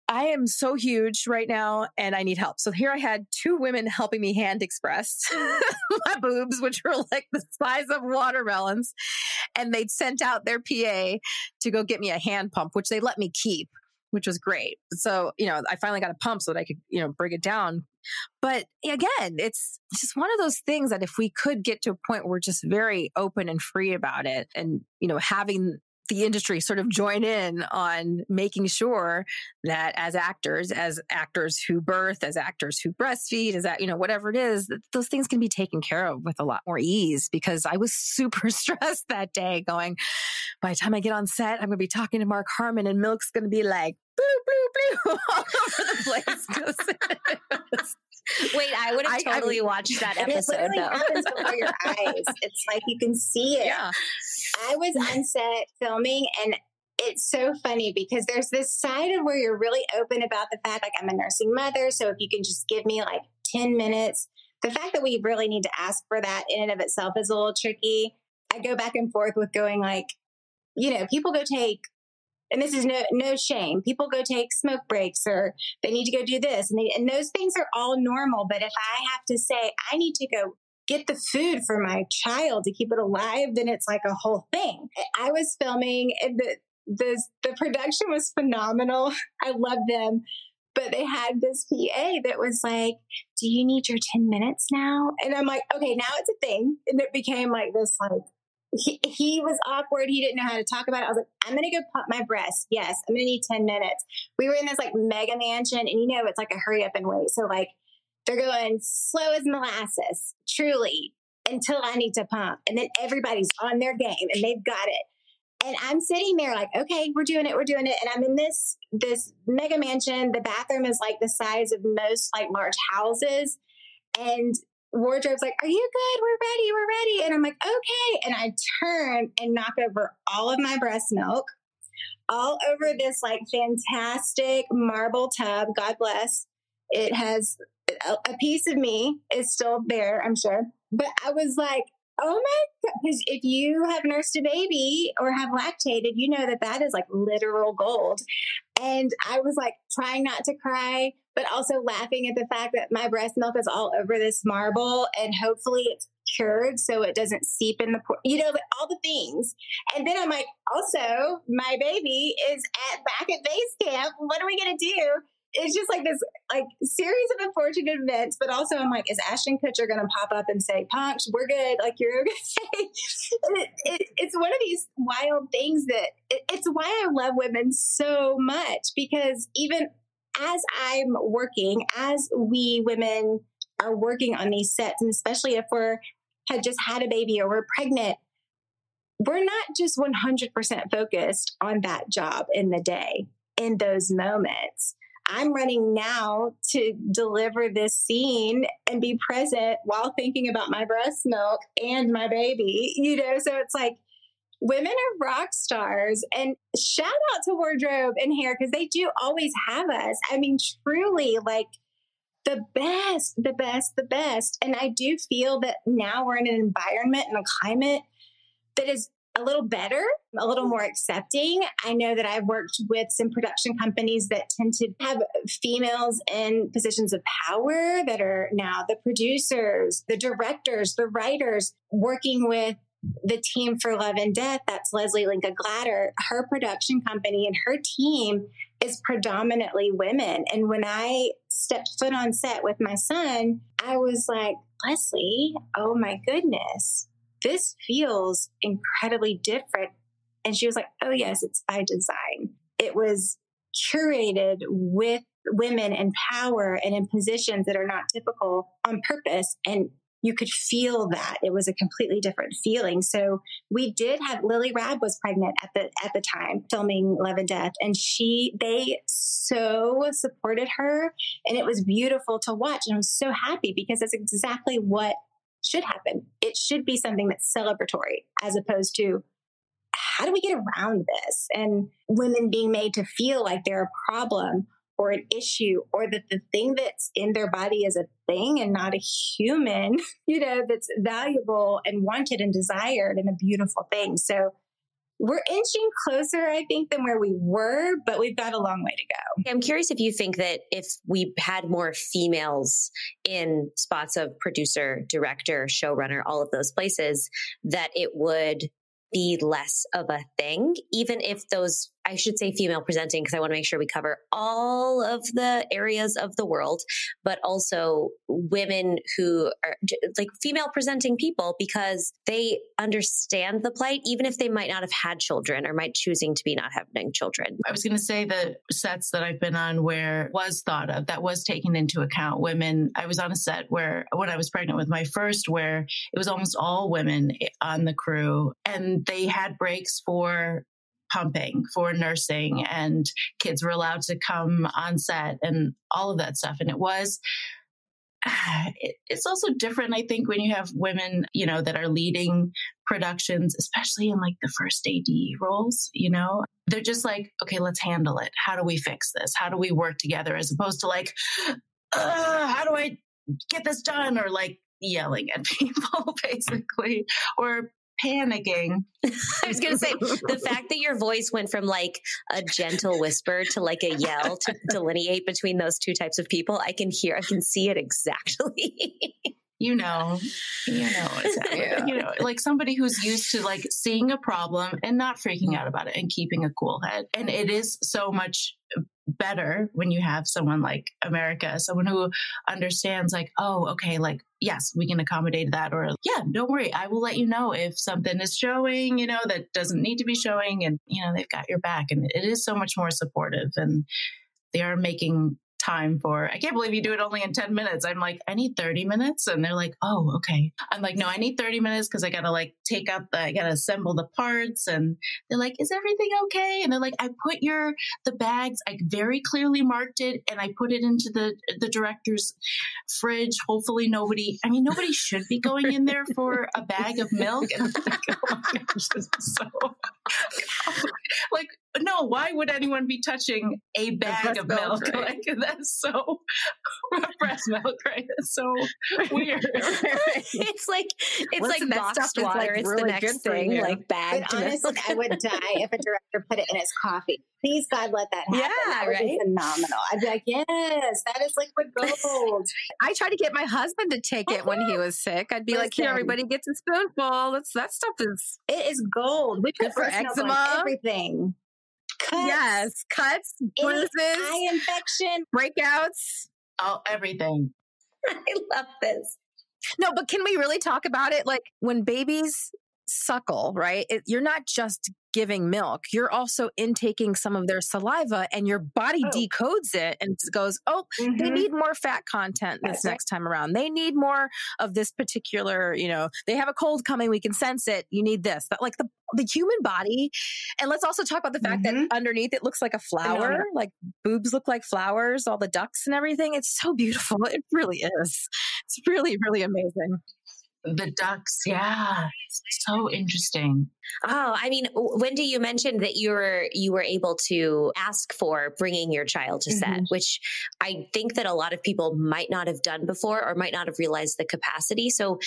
I am so huge right now and I need help. So here I had two women helping me hand express mm-hmm. [laughs] my boobs, which were like the size of watermelons. And they'd sent out their PA to go get me a hand pump, which they let me keep which was great. So, you know, I finally got a pump so that I could, you know, bring it down. But again, it's just one of those things that if we could get to a point where we're just very open and free about it and, you know, having the industry sort of join in on making sure that as actors, as actors who birth, as actors who breastfeed, as that, you know, whatever it is, that those things can be taken care of with a lot more ease because I was [laughs] super stressed that day going, by the time I get on set, I'm going to be talking to Mark Harmon and Milk's going to be like, blue, blue, blue all over the place. [laughs] Wait, I would have totally I, watched that [laughs] episode. It though. happens before your [laughs] eyes. It's like you can see it. Yeah. I was on set filming and it's so funny because there's this side of where you're really open about the fact like I'm a nursing mother. So if you can just give me like 10 minutes, the fact that we really need to ask for that in and of itself is a little tricky. I go back and forth with going like, you know, people go take and this is no no shame. People go take smoke breaks or they need to go do this, and, they, and those things are all normal. But if I have to say I need to go get the food for my child to keep it alive, then it's like a whole thing. I was filming the the the production was phenomenal. [laughs] I love them. But they had this PA that was like, Do you need your 10 minutes now? And I'm like, okay, now it's a thing. And it became like this like he, he was awkward. He didn't know how to talk about it. I was like, I'm going to go pump my breast. Yes, I'm going to need 10 minutes. We were in this like mega mansion and you know, it's like a hurry up and wait. So like they're going slow as molasses, truly, until I need to pump. And then everybody's on their game and they've got it. And I'm sitting there like, okay, we're doing it, we're doing it. And I'm in this this mega mansion. The bathroom is like the size of most like large houses. And wardrobe's like, Are you good? We're ready. We're ready. And I'm like, Okay. And I turn and knock over all of my breast milk, all over this like fantastic marble tub. God bless. It has a, piece of me is still there, I'm sure. But I was like, Oh my God. Because if you have nursed a baby or have lactated, you know that that is like literal gold. And I was like trying not to cry, but also laughing at the fact that my breast milk is all over this marble and hopefully it's cured so it doesn't seep in the, you know, all the things. And then I'm like, also, my baby is at back at base camp. What are we to do? It's just like this like series of unfortunate events, but also I'm like, is Ashton Kutcher going to pop up and say, "Punch, we're good"? Like you're [laughs] okay? it, it, it's one of these wild things that it, it's why I love women so much because even as I'm working, as we women are working on these sets, and especially if we're had just had a baby or we're pregnant, we're not just 100% focused on that job in the day in those moments. I'm running now to deliver this scene and be present while thinking about my breast milk and my baby, you know? So it's like, women are rock stars and shout out to wardrobe and hair because they do always have us i mean truly like the best, the best, the best. And I do feel that now we're in an environment and a climate that is a little better, a little mm. more accepting. I know that I've worked with some production companies that tend to have females in positions of power that are now the producers, the directors, the writers, working with the team for Love and Death. That's Leslie Linka Glatter. Her production company and her team is predominantly women. And when I stepped foot on set with my son, I was like, Leslie, oh my goodness, this feels incredibly different. And she was like, oh, yes, it's by design. It was curated with women in power and in positions that are not typical on purpose. And you could feel that it was a completely different feeling. So we did have Lily Rabe was pregnant at the at the time filming Love and Death, and she they so supported her, and it was beautiful to watch. And I was so happy because that's exactly what should happen. It should be something that's celebratory as opposed to how do we get around this and women being made to feel like they're a problem or an issue or that the thing that's in their body is a thing and not a human, [laughs] you know, that's valuable and wanted and desired and a beautiful thing. So we're inching closer, I think, than where we were, but we've got a long way to go. I'm curious if you think that if we had more females in spots of producer, director, showrunner, all of those places, that it would be less of a thing, even if those I should say female presenting because I want to make sure we cover all of the areas of the world, but also women who are like female presenting people because they understand the plight, even if they might not have had children or might choosing to be not having children. I was going to say the sets that I've been on where was thought of that was taken into account women. I was on a set where when I was pregnant with my first, where it was almost all women eh, on the crew and they had breaks for pumping for nursing and kids were allowed to come on set and all of that stuff. And it was, [sighs] it's also different, I think, when you have women, you know, that are leading productions, especially in like the first AD roles, you know, they're just like, okay, let's handle it. How do we fix this? How do we work together? As opposed to like, how do I get this done? Or like, yelling at [laughs] people basically or panicking. [laughs] I was going to say the fact that your voice went from like a gentle whisper to like a yell to delineate between those two types of people, I can hear, I can see it exactly. [laughs] you know, you know, yeah. [laughs] you know, like somebody who's used to like seeing a problem and not freaking out about it and keeping a cool head. And it is so much better when you have someone like America, someone who understands, like, oh, okay, like, yes, we can accommodate that. Or, yeah, don't worry, I will let you know if something is showing, you know, that doesn't need to be showing. And, you know, they've got your back. And it is so much more supportive. And they are making time for, I can't believe you do it only in 10 minutes. I'm like, I need 30 minutes. And they're like, oh, okay. I'm like, no, I need 30 minutes because I got to like take out the, I got to assemble the parts. And they're like, is everything okay? And they're like, I put your, the bags, I very clearly marked it and I put it into the, the director's fridge. Hopefully nobody, I mean, nobody should be going in there for a bag of milk. And I'm like, oh my gosh, this is so, [laughs] like, no, why would anyone be touching a bag of milk? right? Like that's [laughs] so [laughs] breast milk, right? It's so [laughs] weird. it's like it's Listen, like boxed water. Like it's really the next thing, like bag. honestly, I would die if a director put it in his coffee. Please God, let that happen. Yeah, that would right? be phenomenal. I'd be like, yes, that is liquid gold. I tried to get my husband to take it when he was sick. I'd be Listen. like, here, everybody gets a spoonful. That's that stuff is it is gold. We put for eczema, everything. Cuts, yes, cuts, bruises, eye infection, breakouts, oh, everything. [laughs] I love this. No, but can we really talk about it? Like when babies suckle, right? It, you're not just giving milk, you're also intaking some of their saliva and your body oh. decodes it and goes, oh, mm-hmm. they need more fat content this That's next time around. They need more of this particular, you know, they have a cold coming, we can sense it. You need this. But like the the human body, and let's also talk about the fact mm-hmm. that underneath it looks like a flower, like boobs look like flowers, all the ducts and everything. It's so beautiful. [laughs] It really is. It's really, really amazing. The ducts, yeah. So interesting. Oh, I mean, Wendy, you mentioned that you were you were able to ask for bringing your child to set, mm-hmm. which I think that a lot of people might not have done before or might not have realized the capacity. So,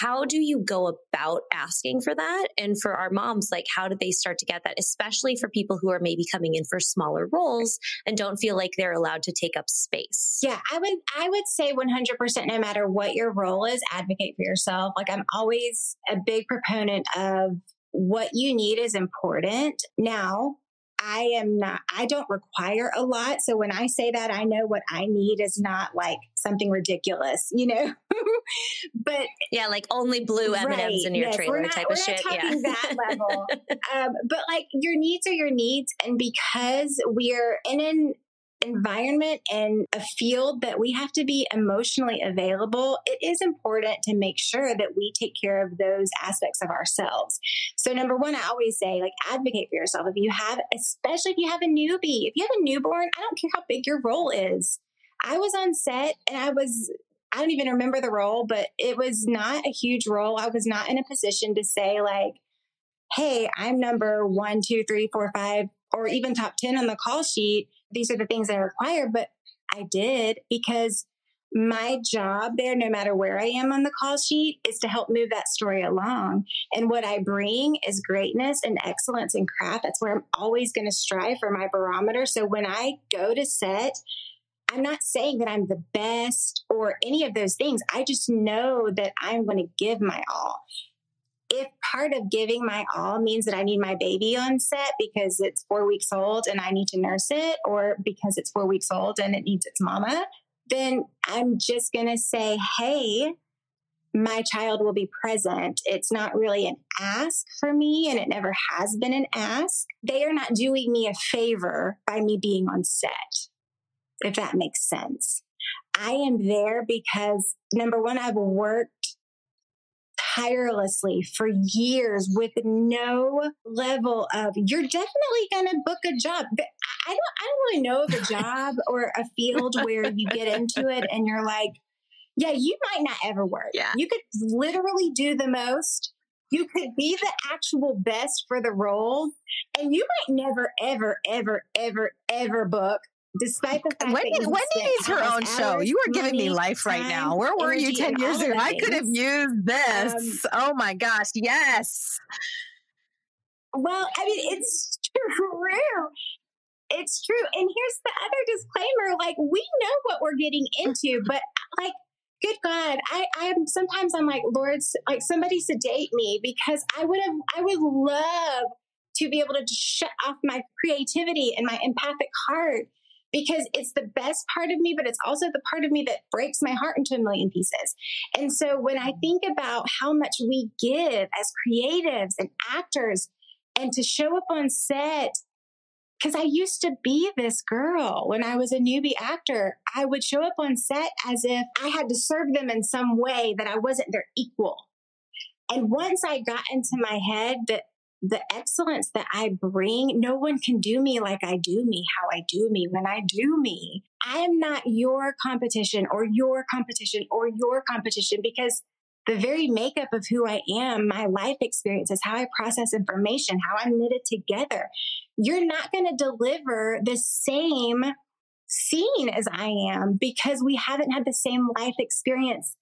how do you go about asking for that? And for our moms, like how do they start to get that, especially for people who are maybe coming in for smaller roles and don't feel like they're allowed to take up space? Yeah, I would I would say 100% no matter what your role is, advocate for yourself. Like I'm always a big proponent of what you need is important. Now, I am not, I don't require a lot. So when I say that, I know what I need is not like something ridiculous, you know? [laughs] but yeah, like only blue M&Ms right, in your yes, trailer not, type of shit. yeah. that level. [laughs] um, but like your needs are your needs. And because we're in an environment and a field that we have to be emotionally available, it is important to make sure that we take care of those aspects of ourselves. So, number one, I always say, like, advocate for yourself. If you have, especially if you have a newbie, if you have a newborn, I don't care how big your role is. I was on set and I was I don't even remember the role, but it was not a huge role. I was not in a position to say, like, hey, I'm number one, two, three, four, five, or even top 10 on the call sheet these are the things I require, but I did because my job there, no matter where I am on the call sheet, is to help move that story along. And what I bring is greatness and excellence and craft. That's where I'm always going to strive for my barometer. So when I go to set, I'm not saying that I'm the best or any of those things. I just know that I'm going to give my all if part of giving my all means that I need my baby on set because it's four weeks old and I need to nurse it, or because it's four weeks old and it needs its mama, then I'm just going to say, hey, my child will be present. It's not really an ask for me, and it never has been an ask. They are not doing me a favor by me being on set, if that makes sense. I am there because number one, I've worked tirelessly for years with no level of you're definitely going to book a job. But I don't I don't really know of a job [laughs] or a field where you get into it and you're like, yeah, you might not ever work. Yeah. You could literally do the most. You could be the actual best for the role, and you might never, ever, ever, ever, ever book despite the fact Wendy, that Wendy needs her own show. You are giving me life right now. Where were you 10 years ago? I could have used this. Um, oh my gosh. Yes. Well, I mean, it's true. [laughs] It's true. And here's the other disclaimer like, we know what we're getting into, [laughs] but like, good God, I, I am sometimes I'm like, Lord, like somebody sedate me because I would have, I would love to be able to shut off my creativity and my empathic heart because it's the best part of me, but it's also the part of me that breaks my heart into a million pieces. And so when I think about how much we give as creatives and actors and to show up on set, because I used to be this girl when I was a newbie actor. I would show up on set as if I had to serve them in some way that I wasn't their equal. And once I got into my head that the excellence that I bring, no one can do me like I do me, how I do me when I do me. I am not your competition or your competition or your competition because the very makeup of who I am, my life experiences, how I process information, how I'm knitted together. You're not going to deliver the same scene as I am because we haven't had the same life experience,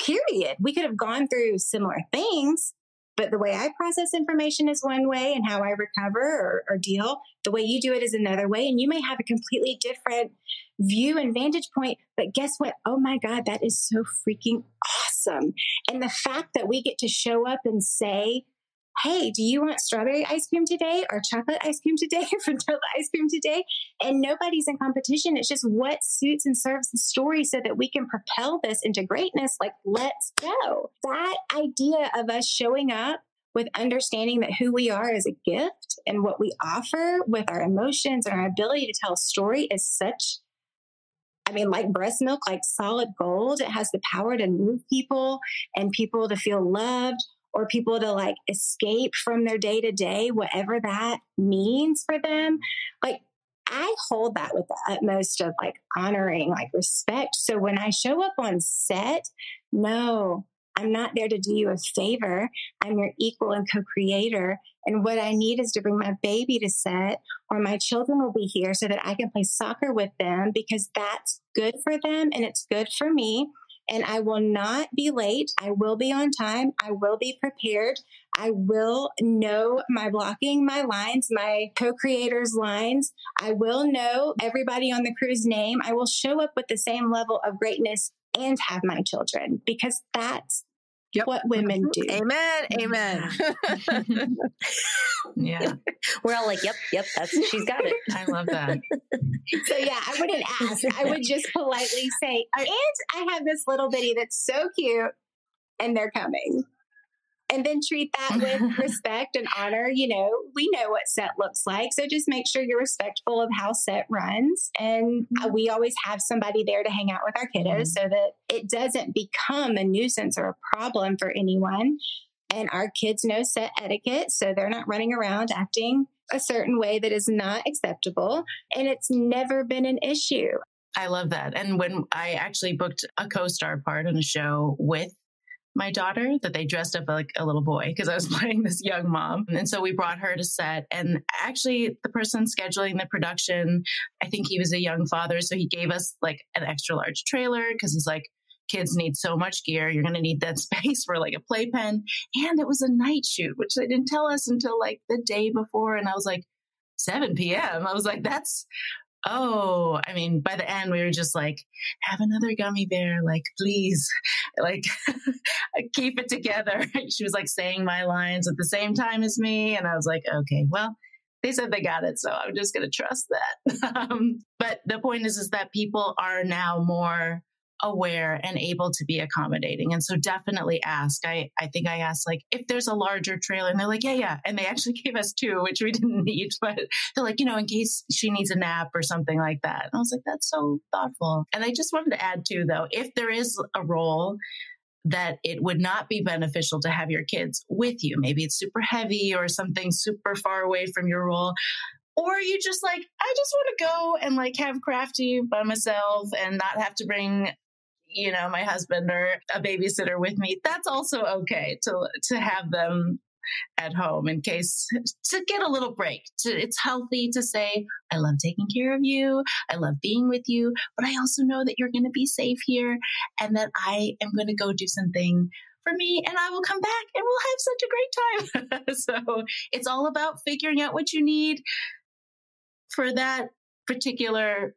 period. We could have gone through similar things, but the way I process information is one way and how I recover or, or, deal. The way you do it is another way. And you may have a completely different view and vantage point. But guess what? Oh my God, that is so freaking awesome. And the fact that we get to show up and say, hey, do you want strawberry ice cream today or chocolate ice cream today [laughs] or vanilla ice cream today? And nobody's in competition. It's just what suits and serves the story so that we can propel this into greatness. Like, let's go. That idea of us showing up with understanding that who we are is a gift and what we offer with our emotions and our ability to tell a story is such I mean, like breast milk, like solid gold. It has the power to move people and people to feel loved or people to like escape from their day to day, whatever that means for them. Like, I hold that with the utmost of like honoring, like respect. So when I show up on set, no, I'm not there to do you a favor. I'm your equal and co creator. And what I need is to bring my baby to set, or my children will be here so that I can play soccer with them because that's good for them and it's good for me and I will not be late. I will be on time. I will be prepared. I will know my blocking, my lines, my co creators' lines. I will know everybody on the crew's name. I will show up with the same level of greatness and have my children because that's Yep. what women mm-hmm. do. Amen. Amen. [laughs] yeah. We're all like, yep, yep, that's she's got it. I love that. so yeah, I wouldn't ask. I would just politely say, and I have this little bitty that's so cute and they're coming and then treat that with [laughs] respect and honor. You know, we know what set looks like. So just make sure you're respectful of how set runs. And uh, mm-hmm. we always have somebody there to hang out with our kiddos mm-hmm. so that it doesn't become a nuisance or a problem for anyone. And our kids know set etiquette. So they're not running around acting a certain way that is not acceptable. And it's never been an issue. I love that. And when I actually booked a co star part on a show with my daughter that they dressed up like a little boy because I was [laughs] playing this young mom. And so we brought her to set. And actually, the person scheduling the production, I think he was a young father. So he gave us like an extra large trailer because he's like, kids need so much gear. You're going to need that [laughs] space for like a playpen. And it was a night shoot, which they didn't tell us until like the day before. And I was like, 7 p.m. I was like, that's oh, I mean, by the end, we were just like, have another gummy bear, like, please, like, [laughs] keep it together. [laughs] she was like saying my lines at the same time as me. And I was like, okay, well, they said they got it. So I'm just going to trust that. [laughs] um, but the point is, is that people are now more aware and able to be accommodating. And so definitely ask. I, I think I asked like if there's a larger trailer and they're like, yeah, yeah. And they actually [laughs] gave us two, which we didn't need, [laughs] but they're like, you know, in case she needs a nap or something like that. And I was like, that's so thoughtful. And I just wanted to add too, though, if there is a role that it would not be beneficial to have your kids with you. Maybe it's super heavy or something super far away from your role or you just like i just want to go and like have crafty by myself and not have to bring you know, my husband or a babysitter with me, that's also okay to to have them at home in case to get a little break. To, it's healthy to say, I love taking care of you. I love being with you, but I also know that you're going to be safe here and that I am going to go do something for me and I will come back and we'll have such a great time. [laughs] so it's all about figuring out what you need for that particular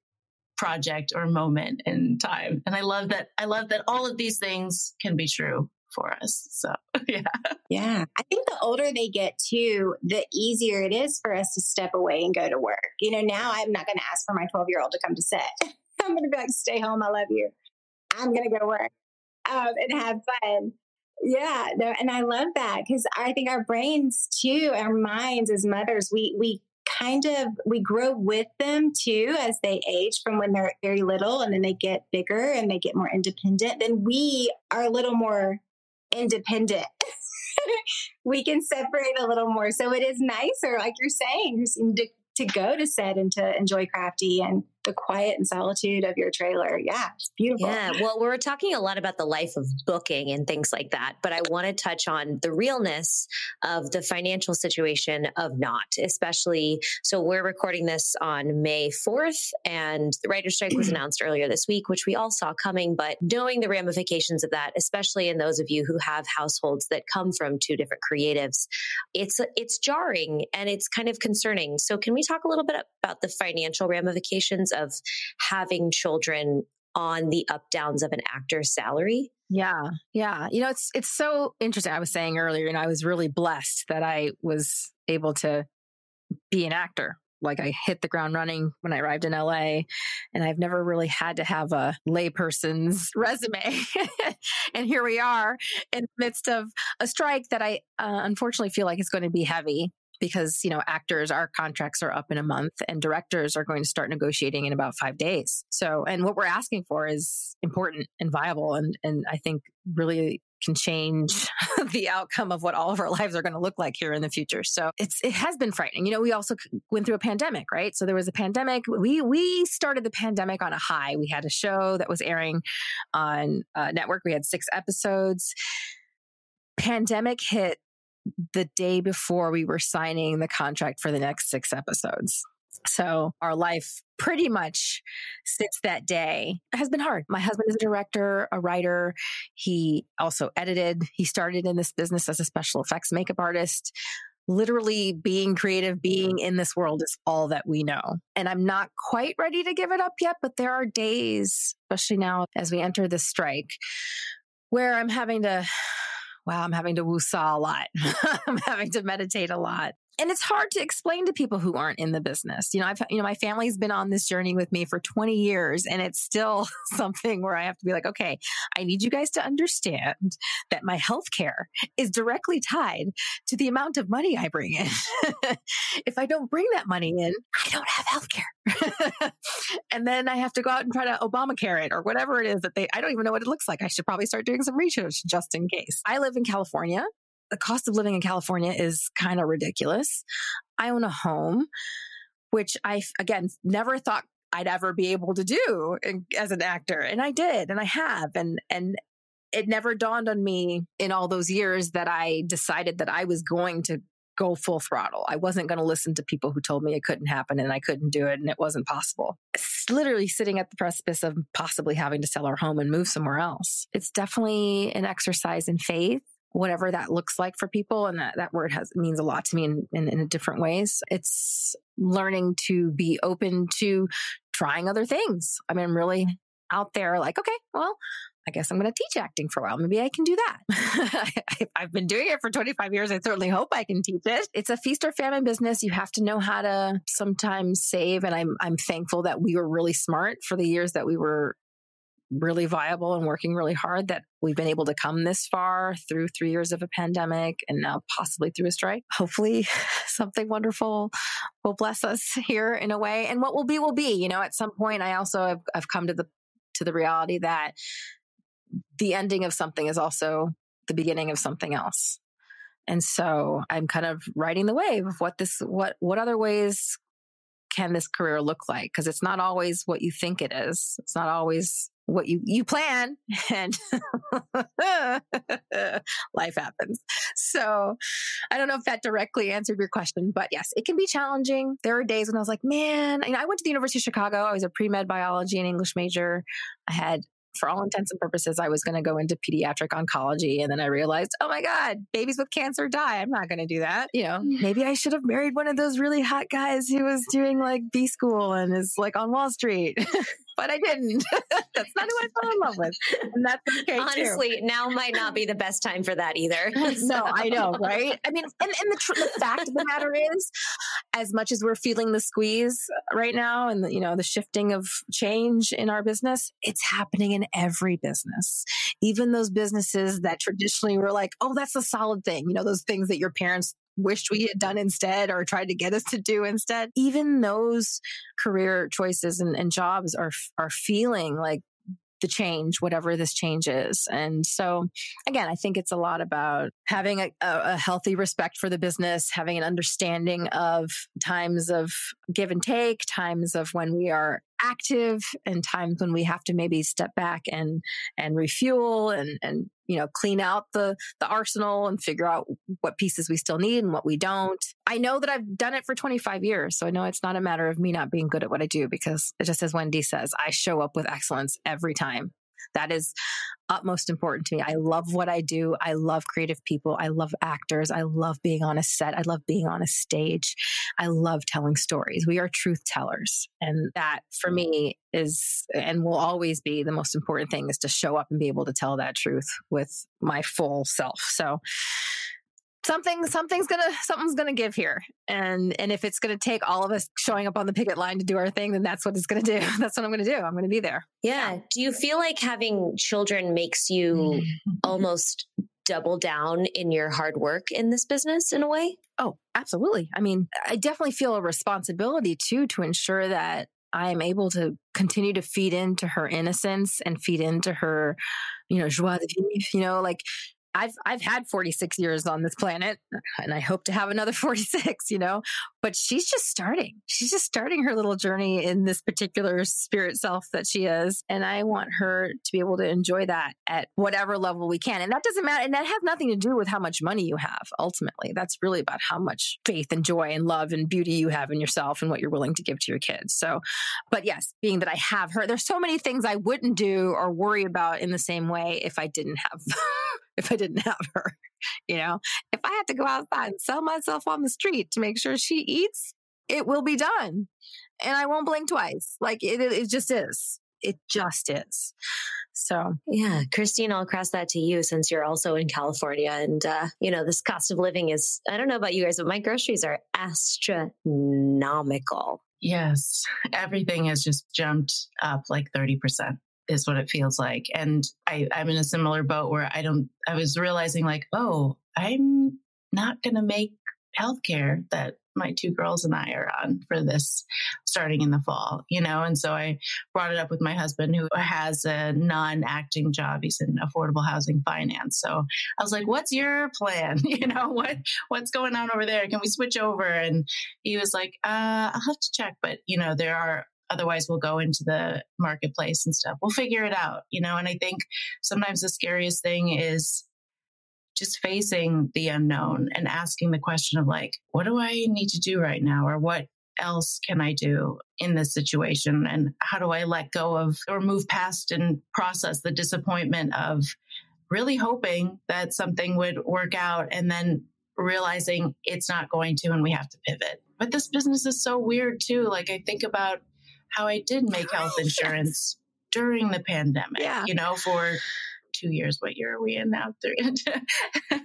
project or moment in time. And I love that I love that all of these things can be true for us. So, [laughs] yeah. Yeah. I think the older they get too, the easier it is for us to step away and go to work. You know, now I'm not going to ask for my 12 year old to come to set. [laughs] I'm going to be like, stay home. I love you. I'm going to go work um, and have fun. Yeah, no, and I love that because I think our brains too, our minds as mothers, we we kind of we grow with them too as they age from when they're very little and then they get bigger and they get more independent then we are a little more independent. [laughs] We can separate a little more. So it is nicer like you're saying to, to go to set and to enjoy crafty and the quiet and solitude of your trailer. Yeah, it's beautiful. Yeah. Well, we're talking a lot about the life of booking and things like that, but I want to touch on the realness of the financial situation of not, especially. So we're recording this on May 4th, and the writer's strike was [clears throat] announced earlier this week, which we all saw coming. But knowing the ramifications of that, especially in those of you who have households that come from two different creatives, it's it's jarring and it's kind of concerning. So can we talk a little bit about the financial ramifications of having children on the up downs of an actor's salary. Yeah. Yeah. You know, it's it's so interesting. I was saying earlier, and I was really blessed that I was able to be an actor. Like I hit the ground running when I arrived in LA, and I've never really had to have a layperson's [laughs] resume. [laughs] and here we are in the midst of a strike that I uh, unfortunately feel like is going to be heavy because you know actors our contracts are up in a month and directors are going to start negotiating in about five days so and what we're asking for is important and viable and and i think really can change [laughs] the outcome of what all of our lives are going to look like here in the future. So it's it has been frightening. You know, we also went through a pandemic, right? So there was a pandemic. We we started the pandemic on a high. We had a show that was airing on uh, network. We had six episodes pandemic hit the day before we were signing the contract for the next six episodes. So our life pretty much since that day has been hard. My husband is a director, a writer. He also edited. He started in this business as a special effects makeup artist. Literally being creative, being in this world is all that we know. And I'm not quite ready to give it up yet, but there are days, especially now as we enter this strike, where I'm having to wow, I'm having to woosah a lot. [laughs] I'm having to meditate a lot and it's hard to explain to people who aren't in the business. You know, I've, you know, my family's been on this journey with me for 20 years and it's still [laughs] something where I have to be like, okay, I need you guys to understand that my health care is directly tied to the amount of money I bring in. [laughs] if I don't bring that money in, I don't have health care. [laughs] and then I have to go out and try to Obamacare it or whatever it is that they, I don't even know what it looks like. I should probably start doing some research just in case. I live in California the cost of living in California is kind of ridiculous. I own a home, which I, again, never thought I'd ever be able to do as an actor. And I did, and I have. And, and, it never dawned on me in all those years that I decided that I was going to go full throttle. I wasn't going to listen to people who told me it couldn't happen and I couldn't do it and it wasn't possible. It's literally sitting at the precipice of possibly having to sell our home and move somewhere else. It's definitely an exercise in faith whatever that looks like for people. And that, that word has means a lot to me in, in, in different ways. It's learning to be open to trying other things. I mean, I'm really mm-hmm. out there like, okay, well, I guess I'm going to teach acting for a while. Maybe I can do that. [laughs] I've been doing it for 25 years. I certainly hope I can teach it. It's a feast or famine business. You have to know how to sometimes save. And I'm, I'm thankful that we were really smart for the years that we were really viable and working really hard that we've been able to come this far through three years of a pandemic and now possibly through a strike. Hopefully [laughs] something wonderful will bless us here in a way. And what will be will be, you know, at some point I also have I've come to the to the reality that the ending of something is also the beginning of something else. And so I'm kind of riding the wave of what this what what other ways can this career look like? Because it's not always what you think it is. It's not always what you you plan [laughs] and [laughs] life happens so i don't know if that directly answered your question but yes it can be challenging there are days when i was like man you know, i went to the university of chicago i was a pre-med biology and english major i had for all intents and purposes, I was going to go into pediatric oncology. And then I realized, oh my God, babies with cancer die. I'm not going to do that. You know, mm. maybe I should have married one of those really hot guys who was doing like B school and is like on Wall Street. [laughs] but I didn't. [laughs] that's not who I fell in love with. And that's okay. Honestly, too. now might not be the best time for that either. [laughs] so. No, I know, right? I mean, and, and the, tr- the fact of the matter is, as much as we're feeling the squeeze right now and, the, you know, the shifting of change in our business, it's happening in every business. Even those businesses that traditionally were like, oh, that's a solid thing. You know, those things that your parents wished we had done instead or tried to get us to do instead. Even those career choices and, and jobs are are feeling like the change, whatever this change is. And so, again, I think it's a lot about having a, a, healthy respect for the business, having an understanding of times of give and take, times of when we are active and times when we have to maybe step back and and refuel and and you know clean out the the arsenal and figure out what pieces we still need and what we don't. I know that i've done it for 25 years so i know it's not a matter of me not being good at what i do because just as wendy says i show up with excellence every time that is utmost important to me. I love what I do. I love creative people. I love actors. I love being on a set. I love being on a stage. I love telling stories. We are truth tellers. And that for me is and will always be the most important thing is to show up and be able to tell that truth with my full self. So something something's gonna something's gonna give here. And and if it's gonna take all of us showing up on the picket line to do our thing then that's what it's gonna do. [laughs] That's what i'm gonna do. I'm gonna be there. Yeah. Do you feel like having children makes you [laughs] almost double down in your hard work in this business in a way? Oh absolutely. I mean i definitely feel a responsibility too to ensure that I am able to continue to feed into her innocence and feed into her, you know, joie de vivre, you know, like I've I've had 46 years on this planet and I hope to have another [laughs] 46, you know. But she's just starting. She's just starting her little journey in this particular spirit self that she is. And I want her to be able to enjoy that at whatever level we can. And that doesn't matter. And that has nothing to do with how much money you have ultimately. That's really about how much faith and joy and love and beauty you have in yourself and what you're willing to give to your kids. So, but yes, being that I have her, there's so many things I wouldn't do or worry about in the same way if I didn't have [laughs] if I didn't have [laughs] her. You know, if I had to go outside and sell myself on the street to make sure she eats, it will be done. And I won't blink twice. Like it, it just is. It just is. So, yeah, Christine, I'll cross that to you since you're also in California. And, uh, you know, this cost of living is, I don't know about you guys, but my groceries are astronomical. Yes, everything has just jumped up like 30% is what it feels like. And I, I'm in a similar boat where I don't, I was realizing like, oh, I'm not going to make healthcare that my two girls and I are on for this starting in the fall, you know? And so I brought it up with my husband who has a non acting job. He's in affordable housing finance. So I was like, what's your plan? [laughs] You know, what, what's going on over there? Can we switch over? And he was like, uh, I'll have to check, but you know, there are otherwise we'll go into the marketplace and stuff. We'll figure it out, you know? And I think sometimes the scariest thing is just facing the unknown and asking the question of like, what do I need to do right now? Or what else can I do in this situation? And how do I let go of or move past and process the disappointment of really hoping that something would work out and then realizing it's not going to and we have to pivot. But this business is so weird too. Like I think about how I did make health oh, insurance during the pandemic, yeah. you know, for two years. What year are we in now? Three. [laughs]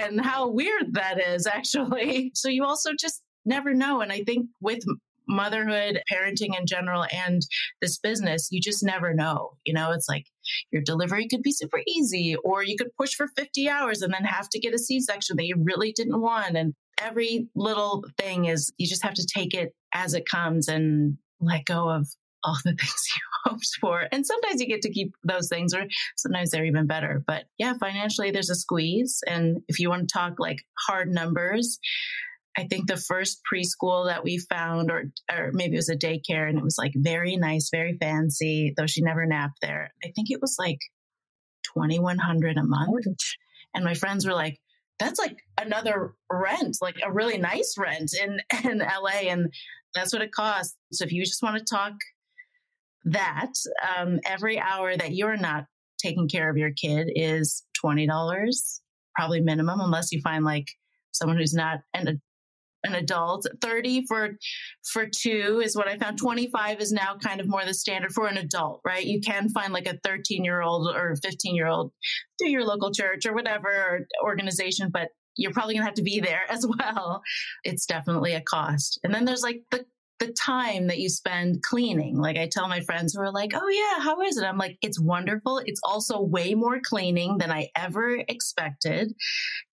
and how weird that is, actually. So you also just never know. And I think with motherhood, parenting in general, and this business, you just never know. You know, it's like your delivery could be super easy, or you could push for 50 hours and then have to get a C section that you really didn't want. And every little thing is, you just have to take it as it comes and let go of all the [laughs] things you [laughs] hoped for. And sometimes you get to keep those things, or sometimes they're even better. But yeah, financially, there's a squeeze. And if you want to talk like hard numbers, I think the first preschool that we found, or or maybe it was a daycare, and it was like very nice, very fancy, though she never napped there. I think it was like twenty one hundred a month, and my friends were like, "That's like another rent, like a really nice rent in [laughs] in LA," and that's what it costs. So if you just want to talk that, um, every hour that you're not taking care of your kid is $20, probably minimum, unless you find like someone who's not an an adult. 30 for for two is what i found. 25 is now kind of more the standard for an adult right? You can find like a 13 year old or 15 year old through your local church or whatever organization but you're probably going to have to be there [laughs] as well. It's definitely a cost. And then there's like the the time that you spend cleaning. Like I tell my friends who are like, "Oh yeah, how is it?" I'm like, "It's wonderful. It's also way more cleaning than I ever expected."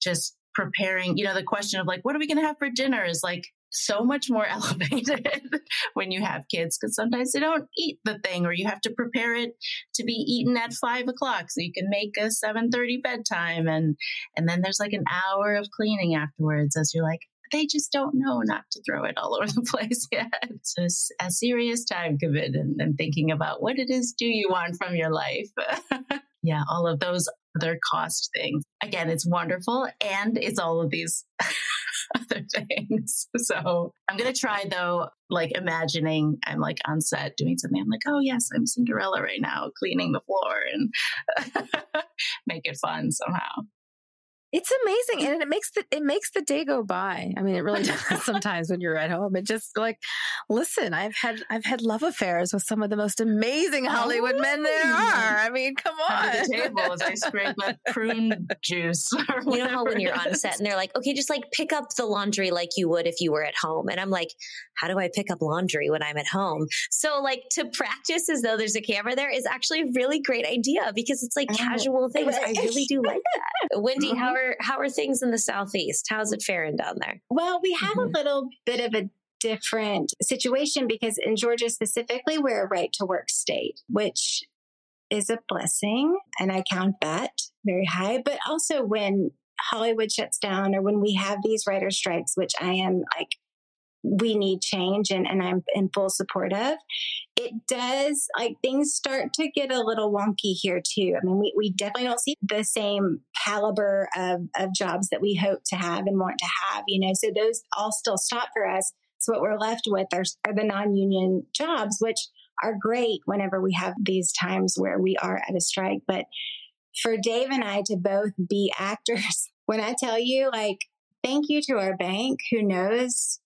Just preparing, you know, the question of like, "What are we going to have for dinner?" is like so much more [laughs] elevated when you have kids because sometimes they don't eat the thing or you have to prepare it to be eaten at five o'clock so you can make a 7.30 bedtime and and then there's like an hour of cleaning afterwards as you're like they just don't know not to throw it all [laughs] over the place yet. So it's a serious time commitment and thinking about what it is do you want from your life. [laughs] yeah, all of those other cost things. Again, it's wonderful and it's all of these [laughs] other things. [laughs] So I'm going to try though, like imagining I'm like on set doing something. I'm like, oh yes, I'm Cinderella right now, cleaning the floor and [laughs] make it fun somehow. It's amazing, and it makes the it makes the day go by. I mean, it really [laughs] does sometimes when you're at home. It just like, listen, I've had I've had love affairs with some of the most amazing Hollywood oh. men there are. I mean, come on. Under the table as I scrape up prune juice. [laughs] you know how when you're on set and they're like, okay, just like pick up the laundry like you would if you were at home, and I'm like, how do I pick up laundry when I'm at home? So like to practice as though there's a camera there is actually a really great idea because it's like uh-huh. casual things. I really do like that. [laughs] Wendy, how are how are things in the southeast? How's it faring down there? Well, we have mm-hmm. a little bit of a different situation because in Georgia specifically, we're a right to work state, which is a blessing, and I count that very high. But also when Hollywood shuts down or when we have these writer strikes, which I am like we need change and, and I'm in full support of, it does like things start to get a little wonky here too. I mean, we, we definitely don't see the same caliber of, of jobs that we hope to have and want to have, you know, so those all still stop for us. So what we're left with are, are the non-union jobs, which are great whenever we have these times where we are at a strike. But for Dave and I to both be [laughs] actors, when I tell you like, thank you to our bank who knows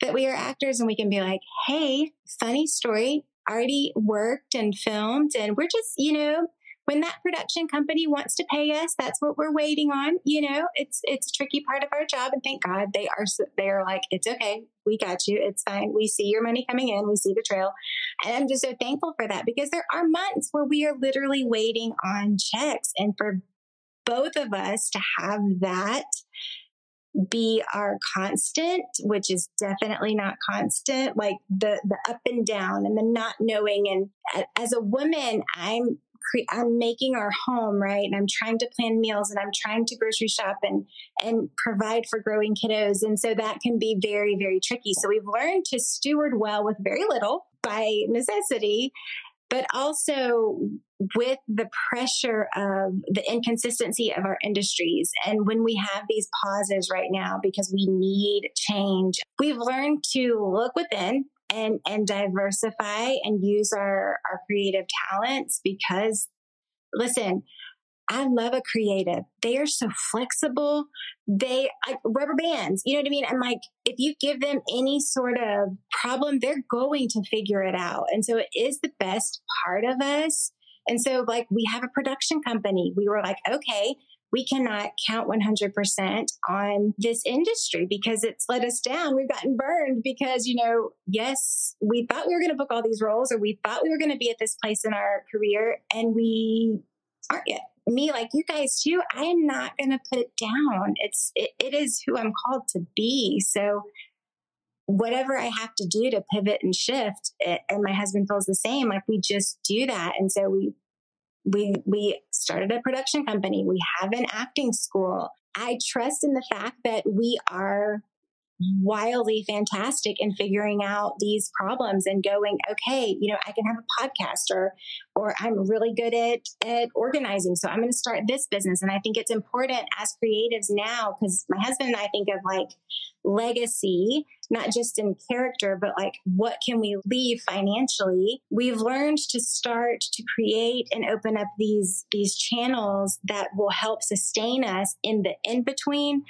that we are actors and we can be like, hey, funny story, already worked and filmed. And we're just, you know, when that production company wants to pay us, that's what we're waiting on. You know, it's it's a tricky part of our job, and thank God they are they are like, it's okay, we got you, it's fine. We see your money coming in, we see the trail, and I'm just so thankful for that because there are months where we are literally waiting on checks, and for both of us to have that be our constant, which is definitely not constant, like the, the up and down and the not knowing. And as a woman, I'm I'm making our home right, and I'm trying to plan meals, and I'm trying to grocery shop and and provide for growing kiddos, and so that can be very very tricky. So we've learned to steward well with very little by necessity, but also with the pressure of the inconsistency of our industries. And when we have these pauses right now because we need change, we've learned to look within and, and diversify and use our, our creative talents because listen, I love a creative. They are so flexible. They like rubber bands. You know what I mean? And like, if you give them any sort of problem, they're going to figure it out. And so it is the best part of us. And so like we have a production company. We were like, okay, we cannot count 100% on this industry because it's let us down. We've gotten burned because, you know, yes, we thought we were going to book all these roles or we thought we were going to be at this place in our career and we aren't yet me like you guys too i am not going to put it down it's it, it is who i'm called to be so whatever i have to do to pivot and shift it, and my husband feels the same like we just do that and so we we we started a production company we have an acting school i trust in the fact that we are wildly fantastic in figuring out these problems and going, okay, you know, I can have a podcast or, or I'm really good at, at organizing. So I'm going to start this business. And I think it's important as creatives now, because my husband and I think of like legacy, not just in character, but like what can we leave financially? We've learned to start to create and open up these, these channels that will help sustain us in the in between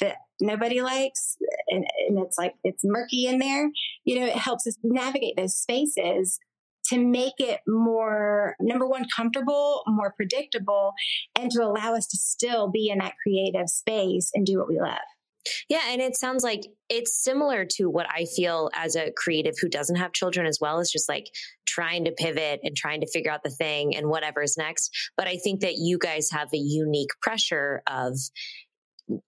that nobody likes and, and it's like it's murky in there you know it helps us navigate those spaces to make it more number one comfortable more predictable and to allow us to still be in that creative space and do what we love yeah, and it sounds like it's similar to what I feel as a creative who doesn't have children as well as just like trying to pivot and trying to figure out the thing and whatever's next. But I think that you guys have a unique pressure of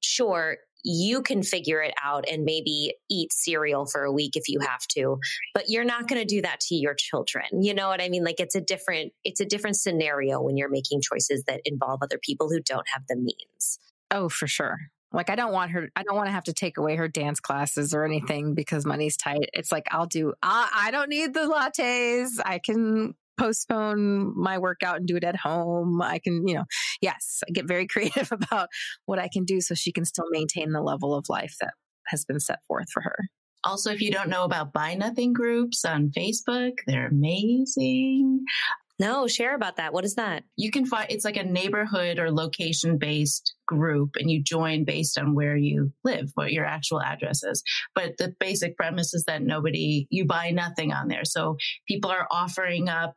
sure you can figure it out and maybe eat cereal for a week if you have to but you're not going to do that to your children. You know what i mean? Like it's a different it's a different scenario when you're making choices that involve other people who don't have the means. Oh for sure like I don't want her I don't want to have to take away her dance classes or mm-hmm. anything because money's tight. It's like I'll do I, I don't need the lattes. I can postpone my workout and do it at home. I can, you know, yes, I get very [laughs] creative about what I can do so she can still maintain the level of life that has been set forth for her. Also, if you don't know about Buy Nothing groups on Facebook, they're amazing. No, share about that. What is that? You can find it's like a neighborhood or location based group, and you join based on where you live, what your actual address is. But the basic premise is that nobody, you buy nothing on there. So people are offering up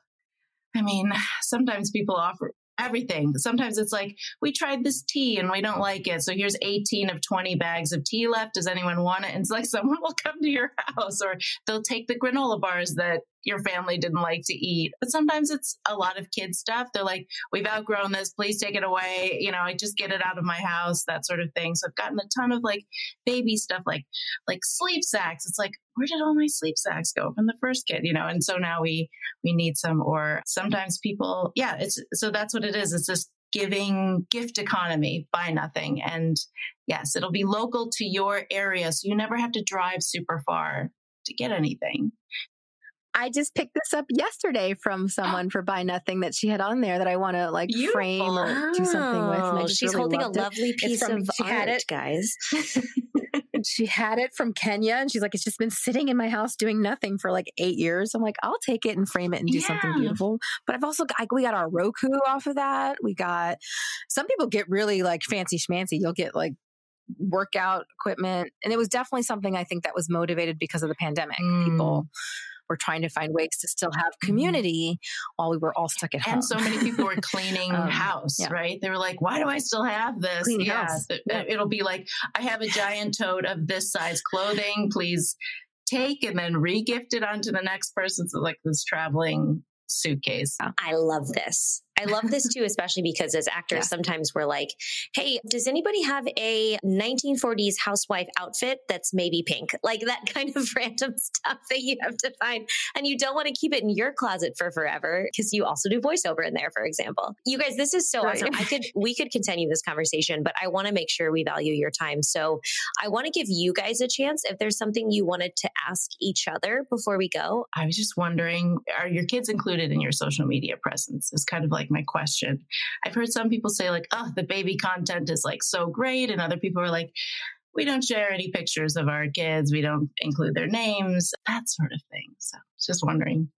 I mean, sometimes people offer everything. Sometimes it's like, we tried this tea and we don't like it. So here's 18 of 20 bags of tea left. Does anyone want it? And it's like [laughs] someone will come to your house or they'll take the granola bars that your family didn't like to eat. But sometimes it's a lot of kid stuff. They're like, we've outgrown this. Please take it away. You know, I just get it out of my house, that sort of thing. So I've gotten a ton of like baby stuff, like, like sleep sacks. It's like, where did all my sleep sacks go from the first kid? You know, and so now we, we need some, or sometimes people, yeah, it's, so that's what it is. It's just giving gift economy, buy nothing. And yes, it'll be local to your area. So you never have to drive super far to get anything. I just picked this up yesterday from someone for buy nothing that she had on there that I want to like Beautiful. frame or do something with. And I just She's really holding a lovely piece from, of she art, had it. guys. [laughs] she had it from Kenya and she's like, it's just been sitting in my house doing nothing for like eight years. I'm like, I'll take it and frame it and do yeah. something beautiful. But I've also got, we got our Roku off of that. We got, some people get really like fancy schmancy. You'll get like workout equipment. And it was definitely something I think that was motivated because of the pandemic. Mm. People were trying to find ways to still have mm-hmm. community while we were all stuck at home. And so many people were [laughs] cleaning um, house, yeah. right? They were like, why do I still have this? Cleaning yeah, house. It'll be like, I have a giant tote of this size clothing. Please take and then regift it onto the next person. So like this traveling suitcase. I love this. I love this too, especially because as [laughs] actors, yeah. sometimes we're like, hey, does anybody have a 1940s housewife outfit that's maybe pink? [laughs] Like that kind of [laughs] random stuff that you have to find. And you don't want to keep it in your closet for forever because you also do voiceover in there, for example. You guys, this is so right. awesome. I could, we could continue this conversation, but I want to make sure we value your time. So I want to give you guys a chance if there's something you wanted to ask each other before we go. I was just wondering, are your kids included in your social media presence? It's kind of like my question. I've heard some people say, like, oh, the baby content is like so great. And other people are like, we don't share any pictures of our kids. We don't include their names, that sort of thing. So just wondering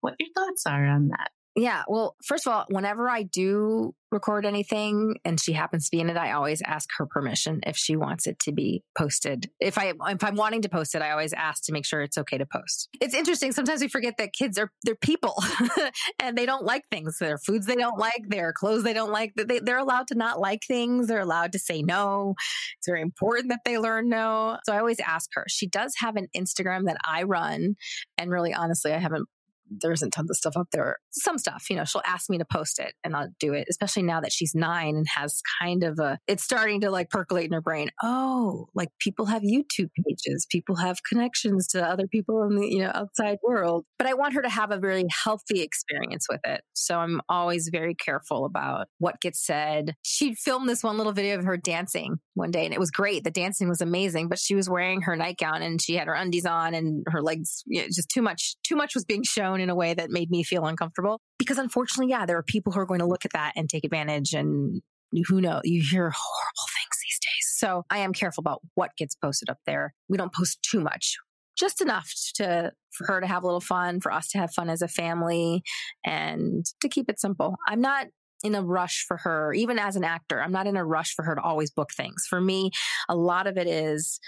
what your thoughts are on that. Yeah. Well, first of all, whenever I do record anything and she happens to be in it, I always ask her permission if she wants it to be posted. If I if I'm wanting to post it, I always ask to make sure it's okay to post. It's interesting. Sometimes we forget that kids are they're people [laughs] and they don't like things. There are foods they don't like, there are clothes they don't like. They, they're allowed to not like things. They're allowed to say no. It's very important that they learn no. So I always ask her. She does have an Instagram that I run. And really honestly, I haven't there isn't tons of stuff up there. Some stuff, you know, she'll ask me to post it and I'll do it, especially now that she's nine and has kind of a, it's starting to like percolate in her brain. Oh, like people have YouTube pages, people have connections to other people in the, you know, outside world. But I want her to have a very healthy experience with it. So I'm always very careful about what gets said. She filmed this one little video of her dancing one day and it was great. The dancing was amazing, but she was wearing her nightgown and she had her undies on and her legs, you know, just too much, too much was being shown in a way that made me feel uncomfortable. Because unfortunately, yeah, there are people who are going to look at that and take advantage and who knows, you hear horrible things these days. So I am careful about what gets posted up there. We don't post too much, just enough to for her to have a little fun, for us to have fun as a family and to keep it simple. I'm not in a rush for her, even as an actor. I'm not in a rush for her to always book things. For me, a lot of it is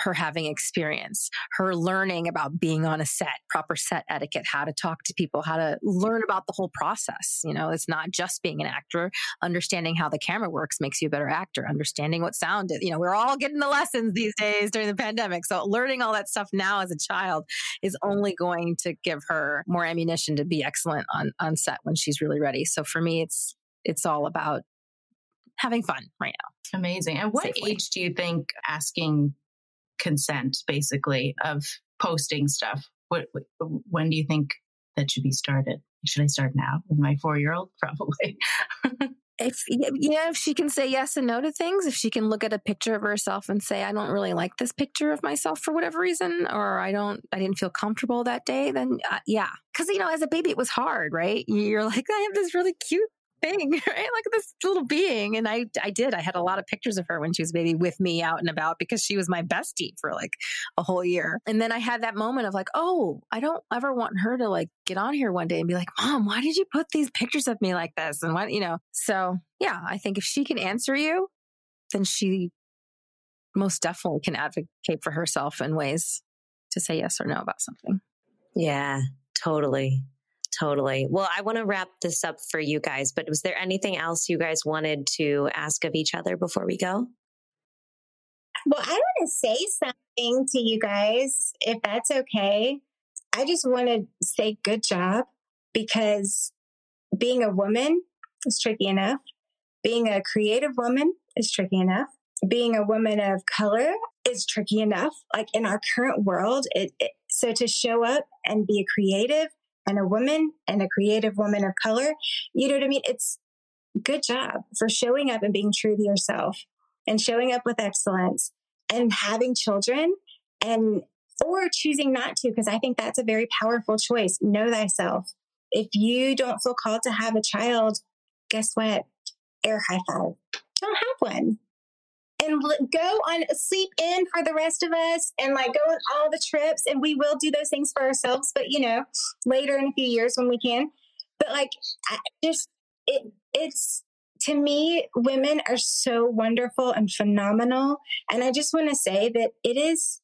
her having experience, her learning about being on a set, proper set etiquette, how to talk to people, how to learn about the whole process. You know, it's not just being an actor. Understanding how the camera works makes you a better actor. Understanding what sound is, you know, we're all getting the lessons these days during the pandemic. So learning all that stuff now as a child is only going to give her more ammunition to be excellent on, on set when she's really ready. So for me, it's, it's all about having fun right now. Amazing. And what Safely. age do you think asking consent basically of posting stuff. What, when do you think that should be started? Should i start now with my four year old [laughs] probably. If you know if she can say yes and no to things if she can look at a picture of herself and say i don't really like this picture of myself for whatever reason or i don't i didn't feel comfortable that day then uh, yeah. Because you know as a baby it was hard right? You're like i have this really cute thing, [laughs] right? Like this little being. And I, I did. I had a lot of pictures of her when she was baby with me out and about because she was my bestie for like a whole year. And then I had that moment of like, oh, I don't ever want her to like get on here one day and be like, mom, why did you put these pictures of me like this? And what, you know, so yeah, I think if she can answer you, then she most definitely can advocate for herself in ways to say yes or no about something. Yeah, totally. Totally. Well, I want to wrap this up for you guys, but was there anything else you guys wanted to ask of each other before we go? Well, I want to say something to you guys, if that's okay. I just want to say good job because being a woman is tricky enough. Being a creative woman is tricky enough. Being a woman of color is tricky enough. Like in our current world, it, it so to show up and be a creative and a woman and a creative woman of color, you know what I mean? It's good job for showing up and being true to yourself and showing up with excellence and having children and or choosing not to because I think that's a very powerful choice. Know thyself. If you don't feel called to have a child, guess what? Air high five. Don't have one and go on sleep in for the rest of us and like go on all the trips and we will do those things for ourselves but you know later in a few years when we can. But like I just it it's to me women are so wonderful and phenomenal and i just want to say that it is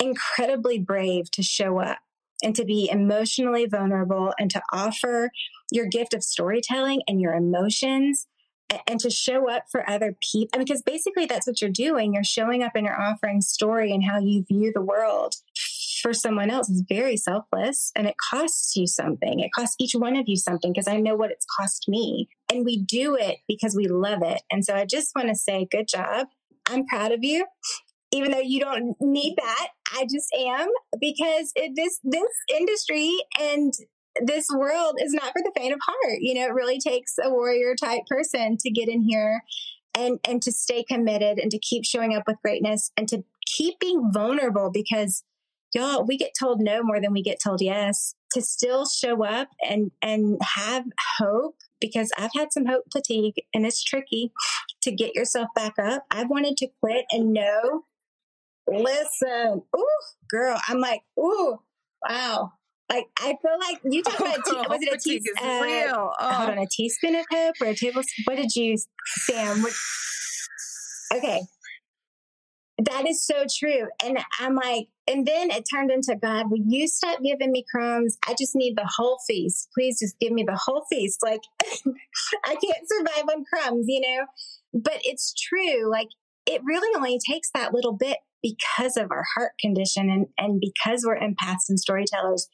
incredibly brave to show up and to be emotionally vulnerable and to offer your gift of storytelling and your emotions and to show up for other people because basically that's what you're doing. You're showing up and you're offering story and how you view the world for someone else. Is very selfless and it costs you something. It costs each one of you something because i know what it's cost me. And we do it because we love it. And so i just want to say good job. I'm proud of you. Even though you don't need that i just am because it, this this industry and this world is not for the faint of heart. You know, it really takes a warrior type person to get in here and and to stay committed and to keep showing up with greatness and to keep being vulnerable because y'all we get told no more than we get told yes to still show up and and have hope because I've had some hope fatigue and it's tricky to get yourself back up. I've wanted to quit and know listen, ooh, girl, I'm like, ooh, wow, like I feel like you talked about a tea, [laughs] was it a teaspoon? Uh, real. Oh. Hold on, a teaspoon of hope or a tablespoon? What did you, Sam? What, okay, that is so true. And I'm like, and then it turned into God. Will you stop giving me crumbs? I just need the whole feast. Please just give me the whole feast. Like [laughs] I can't survive on crumbs, you know. But it's true. Like it really only takes that little bit because of our heart condition and and because we're empaths and storytellers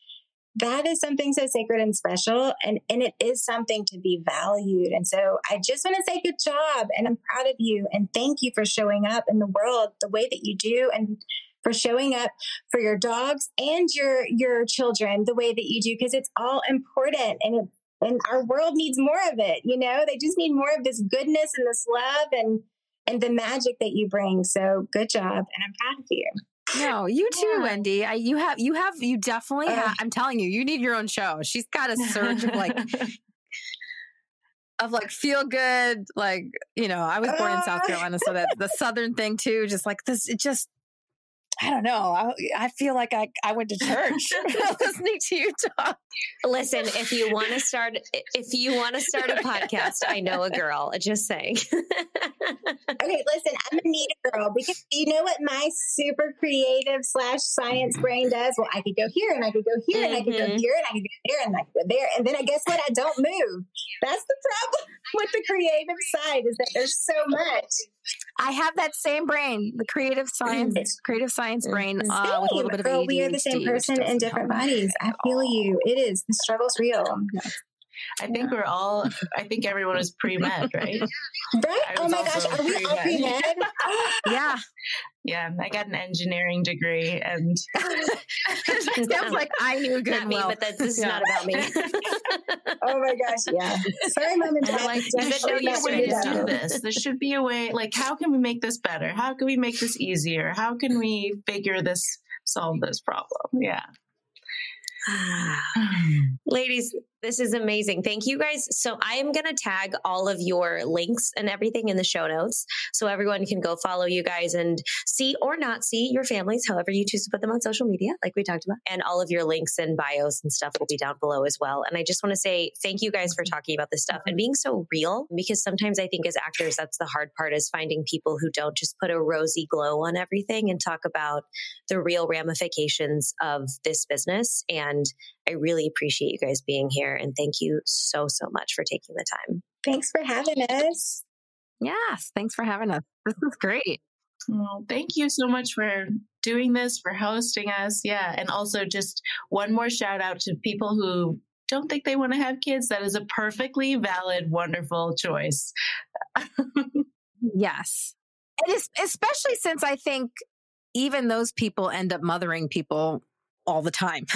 that is something so sacred and special and and it is something to be valued. And so i just want to say good job and i'm proud of you and thank you for showing up in the world the way that you do and for showing up for your dogs and your your children the way that you do because it's all important and it, and our world needs more of it you know? They just need more of this goodness and this love and and the magic that you bring. So good job and i'm proud of you no, you too, yeah. Wendy. I, you have, you have, you definitely uh, have. I'm telling you, you need your own show. She's got a surge of like, [laughs] of like feel good. Like, you know, I was born in South Carolina, so that the Southern thing too, just like this, it just, I don't know. I, I feel like I, I went to church [laughs] listening to you talk. Listen, if you want to start, if you want to start a [laughs] podcast, I know a girl. Just saying. [laughs] okay, listen, I'm a neat girl because you know what my super creative slash science brain does. Well, I could go here and I could go here mm-hmm. and I could go mm-hmm. here and I could go there and I could go there, and then I guess what? I don't move. That's the problem with the creative side is that there's so much. I have that same brain, the creative science, creative science brain, uh, with a little bit of ADHD. We are the same person in different bodies. I feel you. It is. The struggle's real. I think we're all. I think everyone is pre med, [laughs] right? Right. Oh my gosh, are we all pre med? [laughs] yeah. Yeah, I got an engineering degree, and [laughs] sounds like I knew good. Not me, but that, this is yeah. not about me. oh my gosh, yeah. Sorry, mom and dad. Like, there should be a way to do this. There should be a way. Like, how can we make this better? How can we make this easier? How can we figure this, solve this problem? Yeah. [sighs] [sighs] Ladies, this is amazing. Thank you guys. So I am going to tag all of your links and everything in the show notes so everyone can go follow you guys and see or not see your families, however you choose to put them on social media, like we talked about. And all of your links and bios and stuff will be down below as well. And I just want to say thank you guys for talking about this stuff and being so real because sometimes I think as actors, that's the hard part is finding people who don't just put a rosy glow on everything and talk about the real ramifications of this business. And I really appreciate you guys being here and thank you so, so much for taking the time. Thanks for having us. Yes, thanks for having us. This is great. Well, thank you so much for doing this, for hosting us. Yeah. And also just one more shout out to people who don't think they want to have kids. That is a perfectly valid, wonderful choice. yes. And especially since I think even those people end up mothering people all the time.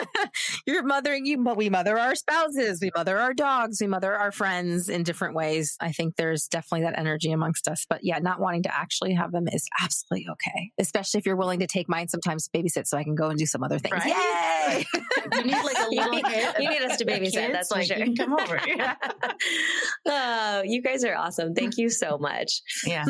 [laughs] You're mothering you, but we mother our spouses, we mother our dogs, we mother our friends in different ways. I think there's definitely that energy amongst us. But yeah, not wanting to actually have them is absolutely okay. Especially if you're willing to take mine sometimes to babysit so I can go and do some other things. Right? Yay! [laughs] you need like a little [laughs] you hit. You need us to babysit. Kids, that's like, for sure. You can come over. oh, you guys are awesome. Thank you so much. Yeah.